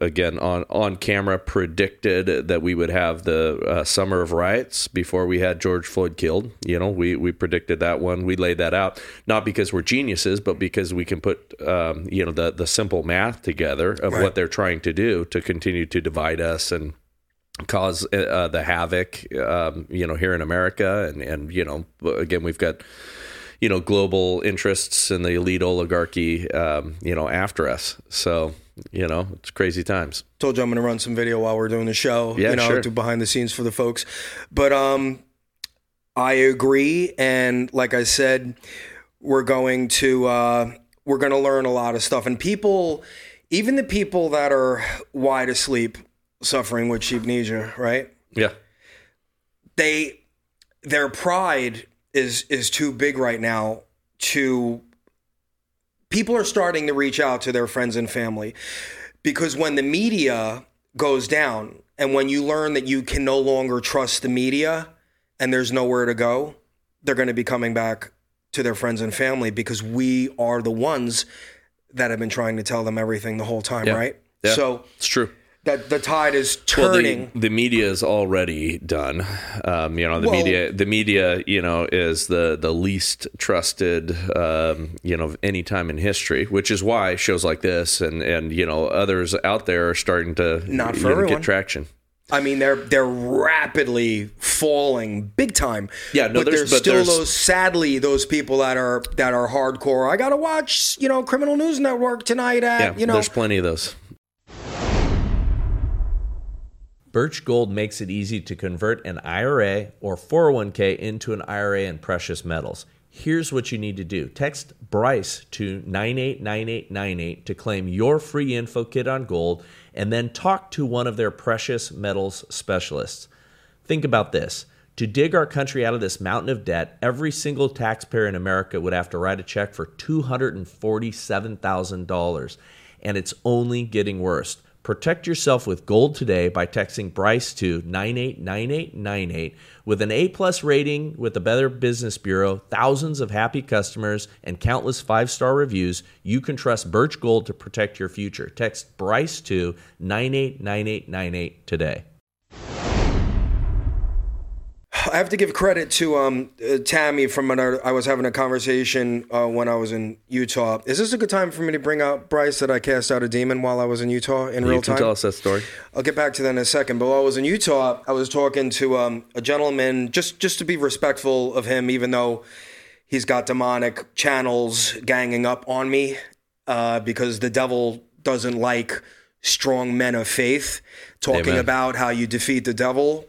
again on on camera, predicted that we would have the uh, summer of riots before we had George Floyd killed. You know, we we predicted that one. We laid that out not because we're geniuses, but because we can put um, you know the the simple math together of Right. what they're trying to do to continue to divide us and cause uh, the havoc, um, you know, here in America, and and you know, again, we've got you know global interests and the elite oligarchy, um, you know, after us. So you know, it's crazy times. told you I'm going to run some video while we're doing the show. Yeah, you know, sure. do behind the scenes for the folks. But um, I agree, and like I said, we're going to uh, we're going to learn a lot of stuff, and people, even the people that are wide asleep, suffering with sheepnesia, right? Yeah, They their pride is is too big right now to people are starting to reach out to their friends and family because when the media goes down and when you learn that you can no longer trust the media and there's nowhere to go they're going to be coming back to their friends and family because we are the ones that have been trying to tell them everything the whole time Yeah. right Yeah. so it's true. That the tide is Well, turning. the, the media is already done. Um, you know, the Well- media, the media, you know, is the the least trusted, um, you know, of any time in history. Which is why shows like this and and you know others out there are starting to Not for know, get traction. I mean, they're they're rapidly falling big time. Yeah, no, but there's- there's, but still there's- those. Sadly, those people that are that are hardcore. I gotta watch, you know, Criminal News Network tonight at Yeah, you know. there's plenty of those. Birch Gold makes it easy to convert an IRA or 401k into an IRA in precious metals. Here's what you need to do text Bryce to 989898 to claim your free info kit on gold and then talk to one of their precious metals specialists. Think about this. To dig our country out of this mountain of debt, every single taxpayer in America would have to write a check for $247,000. And it's only getting worse. Protect yourself with gold today by texting Bryce to 989898 with an A plus rating with the Better Business Bureau, thousands of happy customers, and countless five star reviews. You can trust Birch Gold to protect your future. Text Bryce to 989898 today. I have to give credit to um, uh, Tammy from another. I was having a conversation uh, when I was in Utah. Is this a good time for me to bring up Bryce that I cast out a demon while I was in Utah in You real can time? tell us that story. I'll get back to that in a second. But while I was in Utah, I was talking to um, a gentleman, just just to be respectful of him, even though he's got demonic channels ganging up on me, uh, because the devil doesn't like strong men of faith talking Amen. about how you defeat the devil.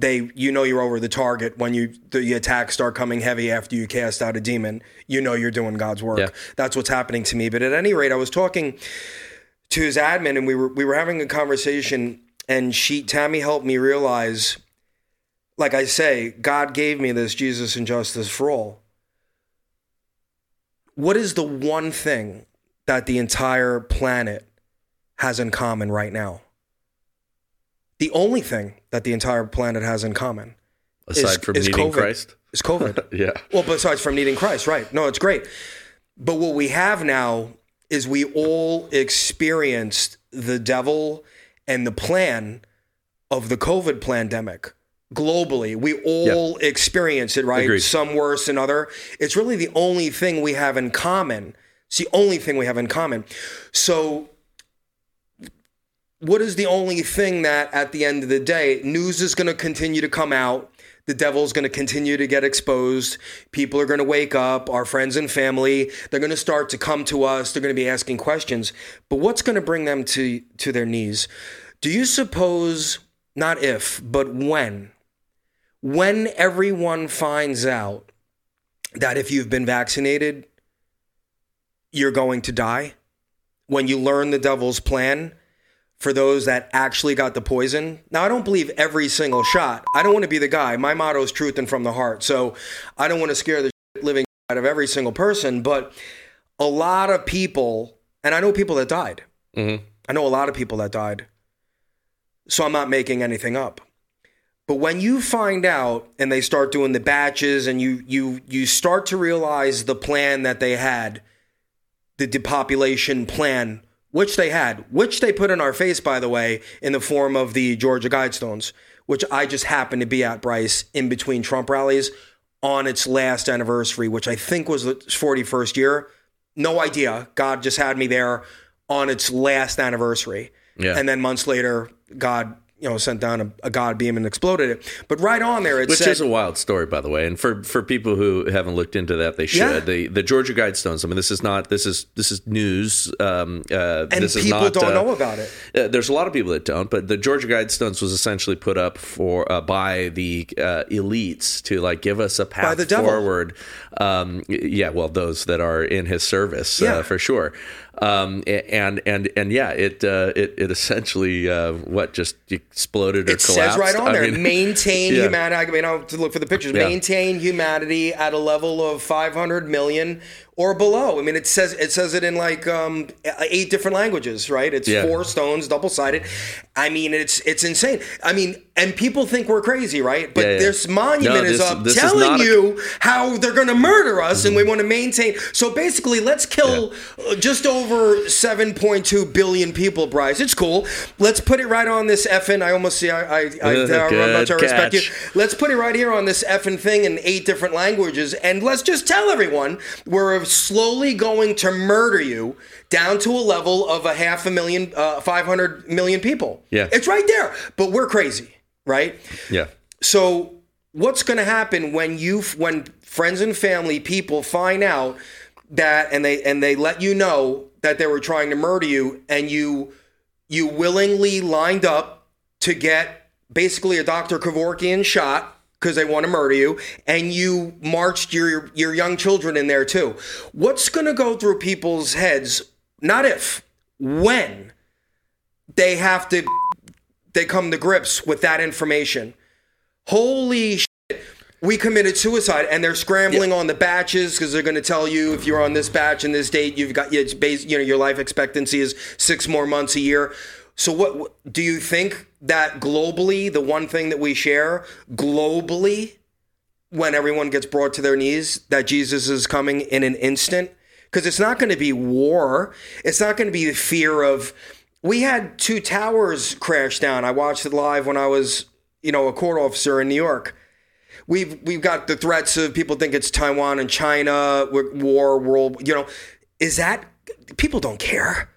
They, you know, you're over the target when you the attacks start coming heavy after you cast out a demon. You know you're doing God's work. Yeah. That's what's happening to me. But at any rate, I was talking to his admin and we were we were having a conversation and she Tammy helped me realize like I say God gave me this Jesus and justice for all what is the one thing that the entire planet has in common right now the only thing that the entire planet has in common Aside from is needing COVID. Christ. is COVID Yeah. well, besides from needing Christ, right? No, it's great. But what we have now is we all experienced the devil and the plan of the COVID pandemic globally. We all experience it, right? Agreed. Some worse than other. It's really the only thing we have in common. It's the only thing we have in common. So what is the only thing that at the end of the day, news is going to continue to come out. The devil's going to continue to get exposed. People are going to wake up, our friends and family, they're going to start to come to us. They're going to be asking questions. But what's going to bring them to, to their knees? Do you suppose, not if, but when, when everyone finds out that if you've been vaccinated, you're going to die? When you learn the devil's plan, for those that actually got the poison. Now, I don't believe every single shot. I don't want to be the guy. My motto is truth and from the heart. So I don't want to scare the living out of every single person, but a lot of people, and I know people that died. Mhm. I know a lot of people that died. So I'm not making anything up. But when you find out and they start doing the batches and you you you start to realize the plan that they had, the depopulation plan, which they had, which they put in our face, by the way, in the form of the Georgia Guidestones, which I just happened to be at Bryce in between Trump rallies on its last anniversary, which I think was the 41st year. No idea. God just had me there on its last anniversary. Yeah. And then months later, God, you know, sent down a, a God beam and exploded it. But right on there, it Which said, is a wild story, by the way, and for for people who haven't looked into that, they should. Yeah. The the Georgia Guidestones. I mean, this is not this is this is news. Um, uh, and this is people not, don't uh, know about it. Uh, there's a lot of people that don't, but the Georgia Guidestones was essentially put up for uh, by the uh, elites to like give us a path the forward. Um, yeah, well, those that are in his service, Yeah. uh, for sure. Um, and and and yeah, it uh, it it essentially uh, what just exploded or It collapsed. says right on I there, mean, maintain yeah. humanity. I mean, I have to look for the pictures. Yeah. Maintain humanity at a level of 500 million or below. I mean, it says it says it in like um, eight different languages, right? It's Yeah. four stones, double sided. I mean, it's it's insane. I mean, and people think we're crazy, right? But Yeah, yeah. this monument No, is up this is telling a- you how they're going to murder us, and we want to maintain. So basically, let's kill uh, just over seven point two billion people. Bryce, it's cool. Let's put it right on this effing. I almost see. I, I, I, I'm about to respect you. Let's put it right here on this effing thing in eight different languages, and let's just tell everyone we're slowly going to murder you down to a level of a half a million, uh, 500 million people. Yeah. It's right there, but we're crazy, right? Yeah. So what's going to happen when you when friends and family people find out that and they and they let you know that they were trying to murder you and you you willingly lined up to get basically a Dr. Kevorkian shot because they want to murder you and you marched your your young children in there too. What's going to go through people's heads not if when they have to they come to grips with that information. Holy shit. We committed suicide and they're scrambling on the batches because they're going to tell you if you're on this batch and this date, you've got it's base, you know your life expectancy is 6 more months a year. So what do you think that globally the one thing that we share globally when everyone gets brought to their knees that Jesus is coming in an instant because it's not going to be war. It's not going to be the fear of. We had two towers crash down. I watched it live when I was, you know, a court officer in New York. We've we've got the threats of people think it's Taiwan and China war, world. You know, is that people don't care?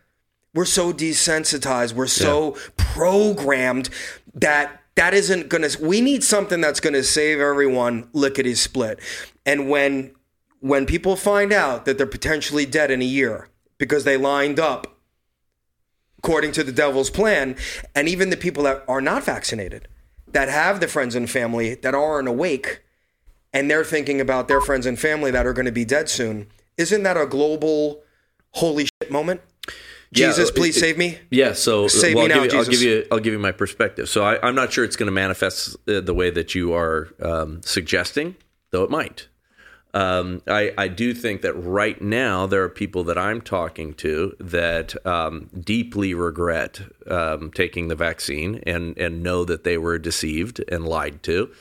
We're so desensitized. We're so programmed that that isn't going to. We need something that's going to save everyone lickety split. And when when people find out that they're potentially dead in a year because they lined up according to the devil's plan, and even the people that are not vaccinated, that have the friends and family that aren't awake, and they're thinking about their friends and family that are going to be dead soon, isn't that a global holy shit moment? Yeah, Jesus, it- please it- save me. Yeah, so Save well, me I'll, now, give you, I'll Jesus. give you I'll give you my perspective. So I, I'm not sure it's going to manifest uh, the way that you are um, suggesting, though it might. Um, I, I do think that right now there are people that I'm talking to that um, deeply regret um, taking the vaccine and and know that they were deceived and lied to.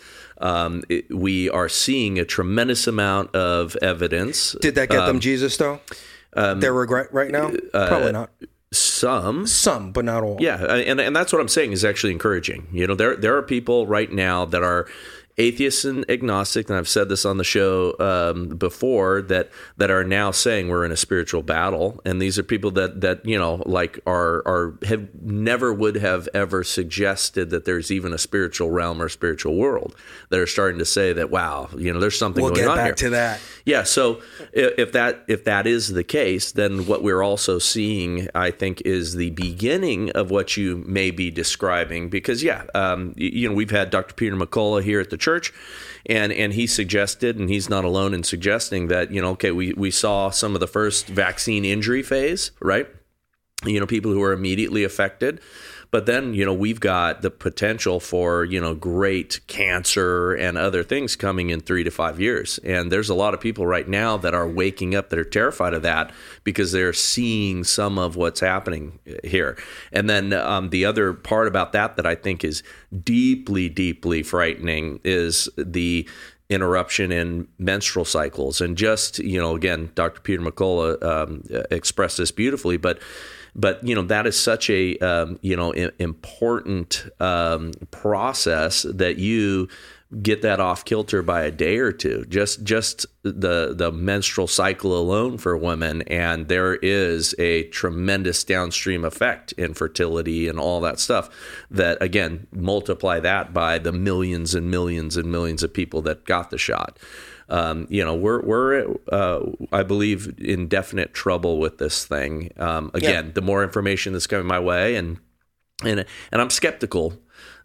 Um, it- we are seeing a tremendous amount of evidence. Did that get Um, them Jesus though? Their regret right now? uh, Probably not. Some Some, but not all. Yeah, and and that's what I'm saying is actually encouraging. You know, there there are people right now that are atheists and agnostic, and I've said this on the show um, before that that are now saying we're in a spiritual battle, and these are people that that you know like are are have never would have ever suggested that there's even a spiritual realm or spiritual world that are starting to say that wow, you know, there's something We'll going get on back here. to that. Yeah, so if that if that is the case, then what we're also seeing, I think, is the beginning of what you may be describing. Because yeah, um, you know, we've had Dr. Peter McCullough here at the church, and and he suggested, and he's not alone in suggesting that you know, okay, we we saw some of the first vaccine injury phase, right? you know people who are immediately affected but then you know we've got the potential for you know great cancer and other things coming in 3 to 5 years. And there's a lot of people right now that are waking up that are terrified of that because they're seeing some of what's happening here. And then um, the other part about that that I think is deeply deeply frightening is the interruption in menstrual cycles. And just you know again dr peter mccullough um, expressed this beautifully but but you know that is such a um, you know i- important um, process that you get that off kilter by a day or two. Just just the the menstrual cycle alone for women and there is a tremendous downstream effect in fertility and all that stuff that again multiply that by the millions and millions and millions of people that got the shot um, you know, we're we're uh, I believe in definite trouble with this thing. Um, again, the more information that's coming my way, and and and I'm skeptical,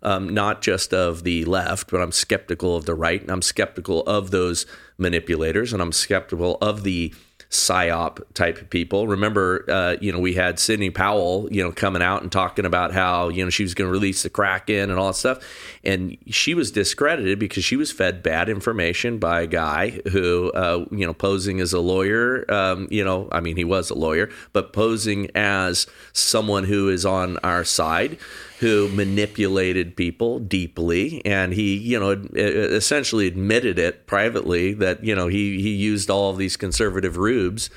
um, not just of the left, but I'm skeptical of the right, and I'm skeptical of those manipulators, and I'm skeptical of the psyop type of people. Remember, uh, you know, we had Sidney Powell, you know, coming out and talking about how you know she was going to release the Kraken and all that stuff, and she was discredited because she was fed bad information by a guy who, uh, you know, posing as a lawyer. Um, you know, I mean, he was a lawyer, but posing as someone who is on our side who manipulated people deeply and he you know essentially admitted it privately that you know he he used all of these conservative rubes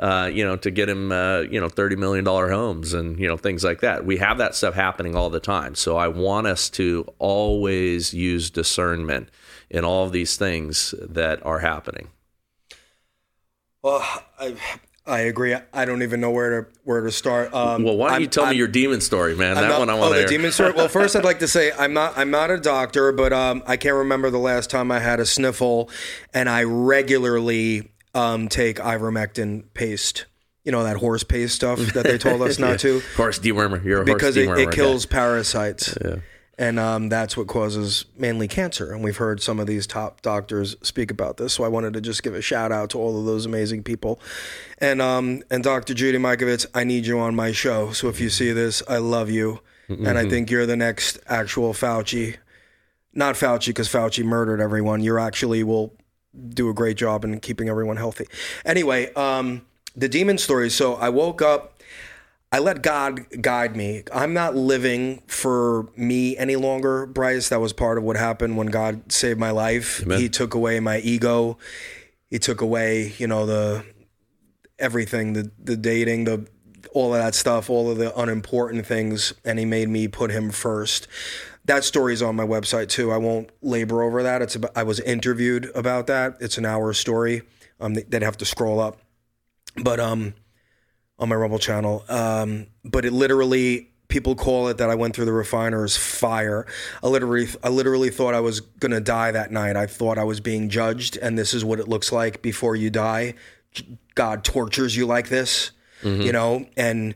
uh, you know to get him uh, you know 30 million dollar homes and you know things like that. We have that stuff happening all the time. So i want us to always use discernment in all of these things that are happening. Well I, I agree. I don't even know where to where to start. Um, well, why don't I'm- you tell I'm- me your demon story, man? I'm that not- one I oh, want to the hear. demon story. Well, first I'd like to say I'm not I'm not a doctor, but um, I can't remember the last time I had a sniffle, and I regularly um, take ivermectin paste. You know that horse paste stuff that they told us not to, horse dewormer. You're a because horse it, dewormer. it kills parasites. And um, that's what causes mainly cancer. And we've heard some of these top doctors speak about this. So I wanted to just give a shout out to all of those amazing people. And um, and Dr. Judy Mikovits, I need you on my show. So if you see this, I love you. And I think you're the next actual Fauci. Not Fauci, because Fauci murdered everyone. You actually will do a great job in keeping everyone healthy. Anyway, um, the demon story. So I woke up. I let God guide me. I'm not living for me any longer, Bryce. That was part of what happened when God saved my life. He took away my ego. He took away, you know, the everything, the the dating, the all of that stuff, all of the unimportant things, and he made me put him first. That story is on my website too. I won't labor over that. It's about, I was interviewed about that. It's an hour story. Um, they'd have to scroll up, but um, on my Rumble channel. Um, but it literally, people call it that I went through the refiner's fire. I literally, I literally thought I was gonna die that night. I thought I was being judged, and this is what it looks like before you die. God tortures you like this, you know, and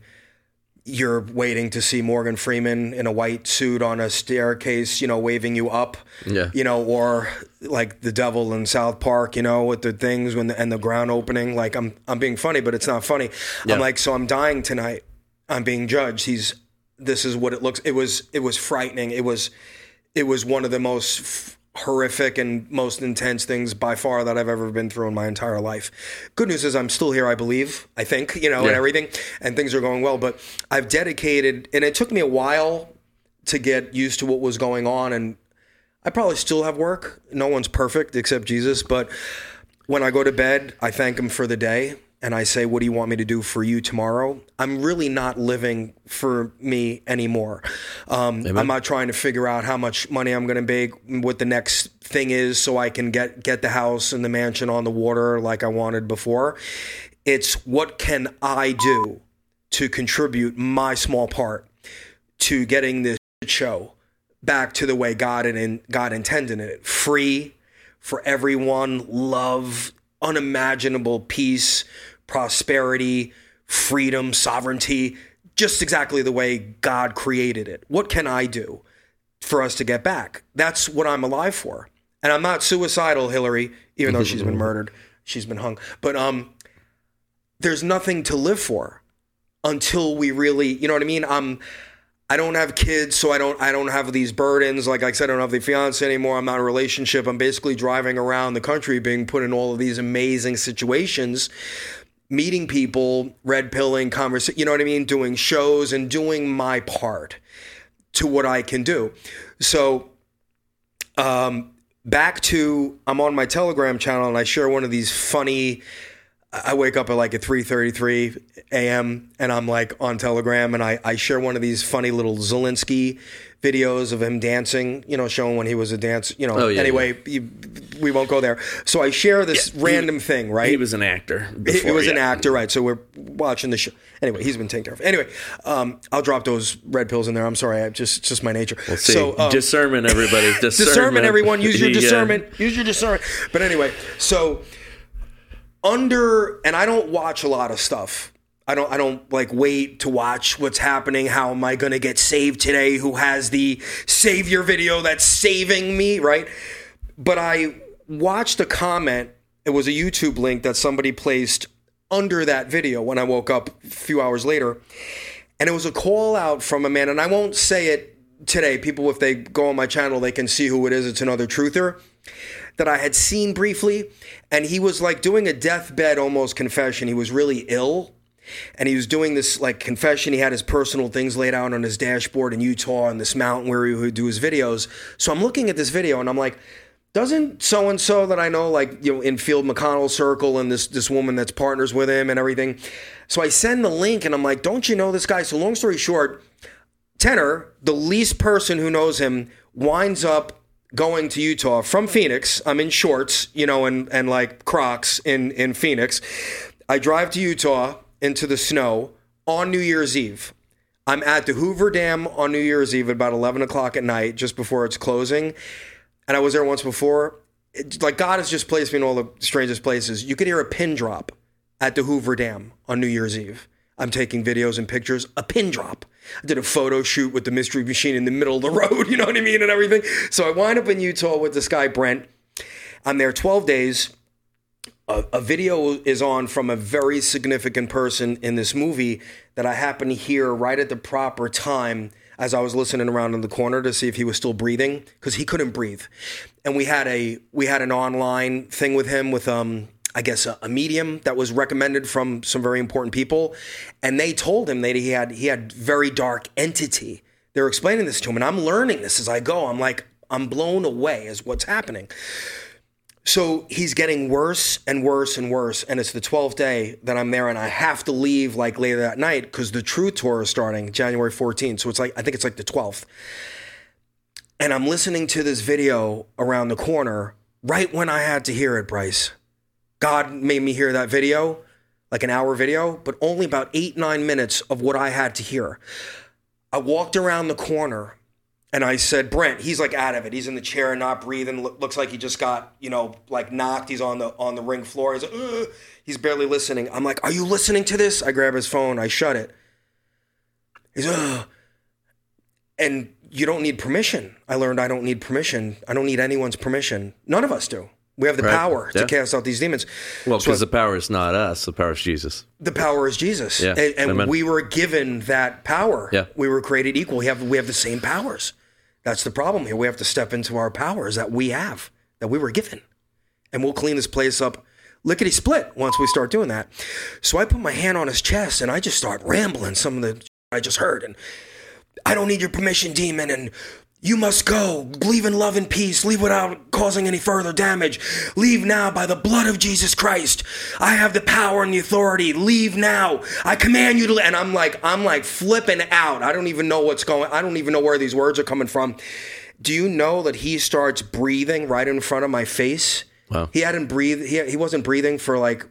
you're waiting to see Morgan Freeman in a white suit on a staircase, you know, waving you up, Yeah. you know, or like the devil in South Park, you know, with the things when the, and the ground opening. Like I'm, I'm being funny, but it's not funny. Yeah. I'm like, so I'm dying tonight. I'm being judged. He's, this is what it looks. It was, it was frightening. It was, it was one of the most horrific and most intense things by far that I've ever been through in my entire life. Good news is I'm still here, I believe, I think, you know, and everything, and things are going well. But I've dedicated, and it took me a while to get used to what was going on. And I probably still have work. No one's perfect except Jesus. But when I go to bed, I thank him for the day and I say, What do you want me to do for you tomorrow? I'm really not living for me anymore. Um, I'm not trying to figure out how much money I'm going to make, what the next thing is, so I can get, get the house and the mansion on the water like I wanted before. It's what can I do to contribute my small part to getting this show back to the way God and God intended it. Free for everyone, love, unimaginable peace, prosperity, freedom, sovereignty, just exactly the way God created it. What can I do for us to get back? That's what I'm alive for. And I'm not suicidal, Hillary, even though she's been murdered, she's been hung. But um there's nothing to live for until we really, you know what I mean? I'm I don't have kids, so I don't I don't have these burdens. Like I said, I don't have the fiance anymore. I'm not in a relationship. I'm basically driving around the country being put in all of these amazing situations, meeting people, red pilling, conversation, you know what I mean? Doing shows and doing my part to what I can do. So um back to I'm on my Telegram channel and I share one of these funny I wake up at like at 3:33 a.m. and I'm like on Telegram and I, I share one of these funny little Zelensky videos of him dancing, you know, showing when he was a dance, you know. Oh, yeah, anyway, you- we won't go there. So I share this Yeah, he- random thing, right? He was an actor. He- Before, he was an actor, right? So we're watching the show. Anyway, he's been taken care of. Anyway, um, I'll drop those red pills in there. I'm sorry, I just it's just my nature. See, so um, discernment, everybody. Discernment, discernment, everyone. Use your He, discernment. Use your discernment. But anyway, so under and I don't watch a lot of stuff. I don't I don't like wait to watch what's happening. How am I going to get saved today? Who has the savior video that's saving me, right? But I watched a comment. It was a YouTube link that somebody placed under that video when I woke up a few hours later. And it was a call out from a man, and I won't say it today. People, if they go on my channel, they can see who it is. It's another truther that I had seen briefly. And he was like doing a deathbed almost confession. He was really ill. And he was doing this like confession. He had his personal things laid out on his dashboard in Utah on this mountain where he would do his videos. So I'm looking at this video and I'm like, doesn't so and so that I know, like you know, in Field McConnell Circle, and this this woman that's partners with him and everything. So I send the link, and I'm like, "Don't you know this guy?" So long story short, Tenner, the least person who knows him, winds up going to Utah from Phoenix. I'm in shorts, you know, and and like Crocs in in Phoenix. I drive to Utah into the snow on New Year's Eve. I'm at the Hoover Dam on New Year's Eve at about 11 o'clock at night, just before it's closing and I was there once before. It, like God has just placed me in all the strangest places. You could hear a pin drop at the Hoover Dam on New Year's Eve. I'm taking videos and pictures, a pin drop. I did a photo shoot with the mystery machine in the middle of the road, you know what I mean, and everything. So I wind up in Utah with this guy, Brent. I'm there 12 days. A, a, video is on from a very significant person in this movie that I happen to hear right at the proper time as I was listening around in the corner to see if he was still breathing because he couldn't breathe. And we had a we had an online thing with him with um I guess a, a, medium that was recommended from some very important people, and they told him that he had he had very dark entity. They're explaining this to him, and I'm learning this as I go. I'm like I'm blown away as what's happening. So he's getting worse and worse and worse. And it's the 12th day that I'm there, and I have to leave like later that night because the Truth Tour is starting January 14th. So it's like, I think it's like the 12th. And I'm listening to this video around the corner right when I had to hear it, Bryce. God made me hear that video, like an hour video, but only about eight, nine minutes of what I had to hear. I walked around the corner and I said, Brent, he's like out of it. He's in the chair, and not breathing. looks like he just got, you know, like knocked. He's on the on the ring floor. He's like, Ugh. he's barely listening. I'm like, are you listening to this? I grab his phone. I shut it. He's, Ugh. and you don't need permission. I learned I don't need permission. I don't need anyone's permission. None of us do. We have the right. power yeah. to cast out these demons. Well, because so the power is not us, the power is Jesus. The power is Jesus. Yeah. And, and we were given that power. Yeah. We were created equal. We have we have the same powers. That's the problem here. We have to step into our powers that we have, that we were given. And we'll clean this place up lickety split once we start doing that. So I put my hand on his chest and I just start rambling some of the I just heard. And I don't need your permission, demon. And you must go. Leave in love and peace. Leave without causing any further damage. Leave now by the blood of Jesus Christ. I have the power and the authority. Leave now. I command you to. And I'm like, I'm like flipping out. I don't even know what's going. I don't even know where these words are coming from. Do you know that he starts breathing right in front of my face? Wow. He hadn't breathed. He he wasn't breathing for like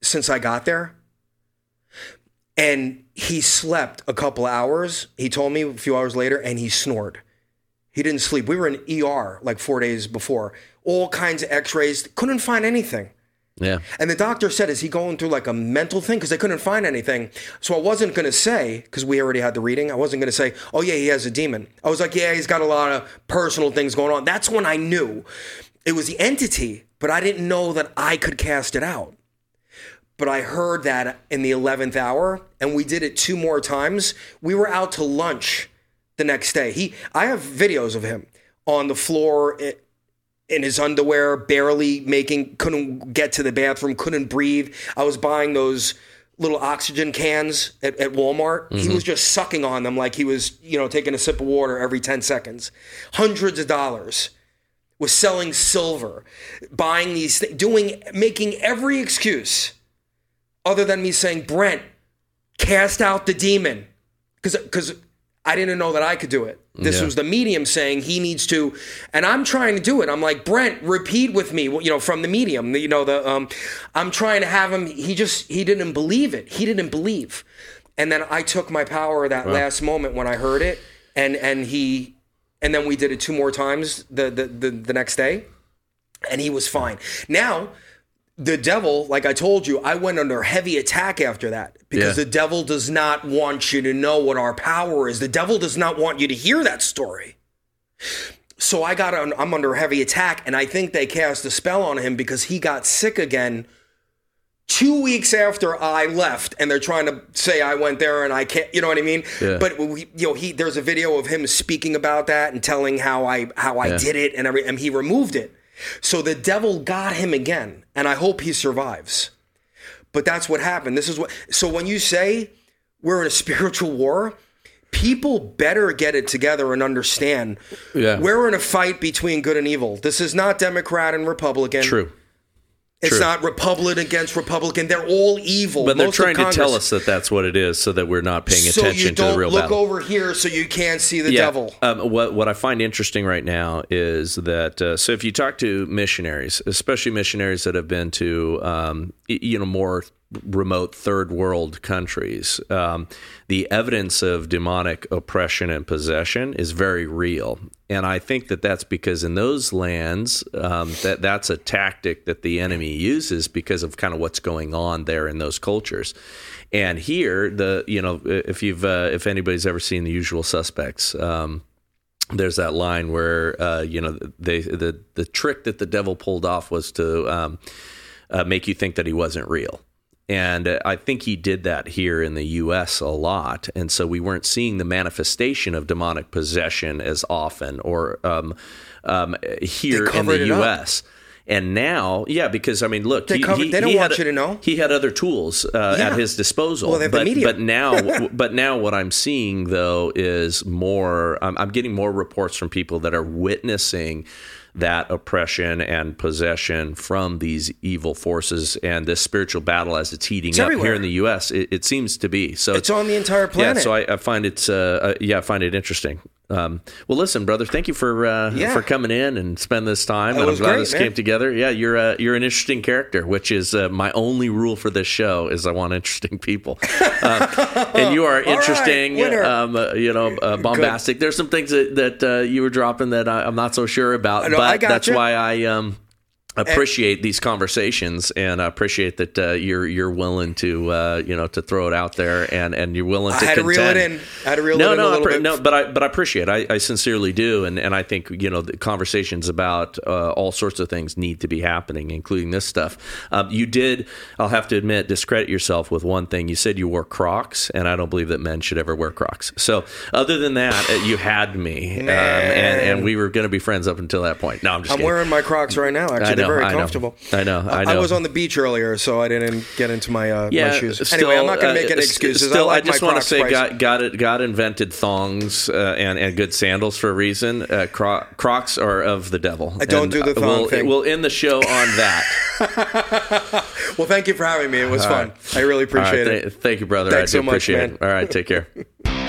since I got there. And he slept a couple hours. He told me a few hours later, and he snored. He didn't sleep. We were in ER like four days before. All kinds of X-rays. Couldn't find anything. Yeah. And the doctor said, "Is he going through like a mental thing?" Because they couldn't find anything. So I wasn't going to say because we already had the reading. I wasn't going to say, "Oh yeah, he has a demon." I was like, "Yeah, he's got a lot of personal things going on." That's when I knew it was the entity, but I didn't know that I could cast it out. But I heard that in the eleventh hour, and we did it two more times. We were out to lunch the next day. He, I have videos of him on the floor in his underwear, barely making, couldn't get to the bathroom, couldn't breathe. I was buying those little oxygen cans at, at Walmart. Mm-hmm. He was just sucking on them like he was, you know, taking a sip of water every 10 seconds. Hundreds of dollars. Was selling silver, buying these things, doing, making every excuse other than me saying, Brent, cast out the demon. Because, because I didn't know that I could do it. This yeah. was the medium saying he needs to, and I'm trying to do it. I'm like Brent, repeat with me. You know, from the medium. You know, the um, I'm trying to have him. He just he didn't believe it. He didn't believe, and then I took my power that wow. last moment when I heard it, and and he, and then we did it two more times the the the, the next day, and he was fine. Now the devil, like I told you, I went under heavy attack after that because yeah. the devil does not want you to know what our power is. The devil does not want you to hear that story. So I got on, I'm under heavy attack, and I think they cast a spell on him because he got sick again two weeks after I left, and they're trying to say I went there and I can't. You know what I mean? Yeah. But we, you know, he there's a video of him speaking about that and telling how I how I Yeah. did it and every, and he removed it. So the devil got him again, and I hope he survives. But that's what happened. This is what. So when you say we're in a spiritual war, people better get it together and understand. Yeah. We're in a fight between good and evil. This is not Democrat and Republican. True. It's True. not Republican against Republican. They're all evil. But they're Most trying to tell us that that's what it is, so that we're not paying so attention you to the don't look over here so you can't see the devil. Um, what what I find interesting right now is that uh, so if you talk to missionaries, especially missionaries that have been to um, you know more remote third world countries, um, the evidence of demonic oppression and possession is very real. And I think that that's because in those lands, um, that that's a tactic that the enemy uses because of kind of what's going on there in those cultures. And here, the you know, if you've uh, if anybody's ever seen The Usual Suspects, um, there's that line where uh, you know they the the trick that the devil pulled off was to um, uh, make you think that he wasn't real. And uh, I think he did that here in the U.S. a lot, and so we weren't seeing the manifestation of demonic possession as often, or um, um, here in the it up. U.S. And now, yeah, because I mean, look, They he, covered- he- they don't want had, you to know. He had other tools uh, Yeah. at his disposal. Well, the but, media. but now, but now, what I'm seeing though is more. I'm, I'm getting more reports from people that are witnessing that oppression and possession from these evil forces and this spiritual battle as it's heating up everywhere. here in the U.S. It, it seems to be. So It's on the entire planet. Yeah, so I, I find it's uh, uh, yeah, I find it interesting. Um, well, listen, brother, thank you for uh, Yeah. for coming in and spend this time. It and was I'm glad great, this man. came together. Yeah, you're uh, you're an interesting character, which is uh, my only rule for this show is I want interesting people. Um, and you are interesting, winner. um, uh, you know, uh, bombastic. There's some things that, that uh, you were dropping that I, I'm not so sure about, No, but that's you. why I um, appreciate these conversations and I appreciate that uh, you're you're willing to uh, you know to throw it out there and and you're willing I to had to reel it in. I had to reel no, it in no, a I pre- bit. no, but I but I appreciate. It. I, I sincerely do, and and I think you know the conversations about uh, all sorts of things need to be happening, including this stuff. Um, you did, I'll have to admit, discredit yourself with one thing. You said you wore Crocs, and I don't believe that men should ever wear Crocs. So other than that, uh, you had me, um, and and we were going to be friends up until that point. No, I'm just I'm kidding. wearing my Crocs right now. Actually, I know, very I know. comfortable. I know, I know. was on the beach earlier, so I didn't get into my uh, yeah, my shoes. Still, anyway, I'm not going uh, to make any excuses. Still, I, like just want to say. God, God, God invented thongs uh, and and good sandals for a reason. Uh, Cro- Crocs are of the devil. I don't And, do the uh, thong we'll, thing. We'll end the show on that. Well, thank you for having me. It was fun. I really All right, appreciate it. th- thank you, brother. Thanks I do so much, appreciate man. it. All right, take care.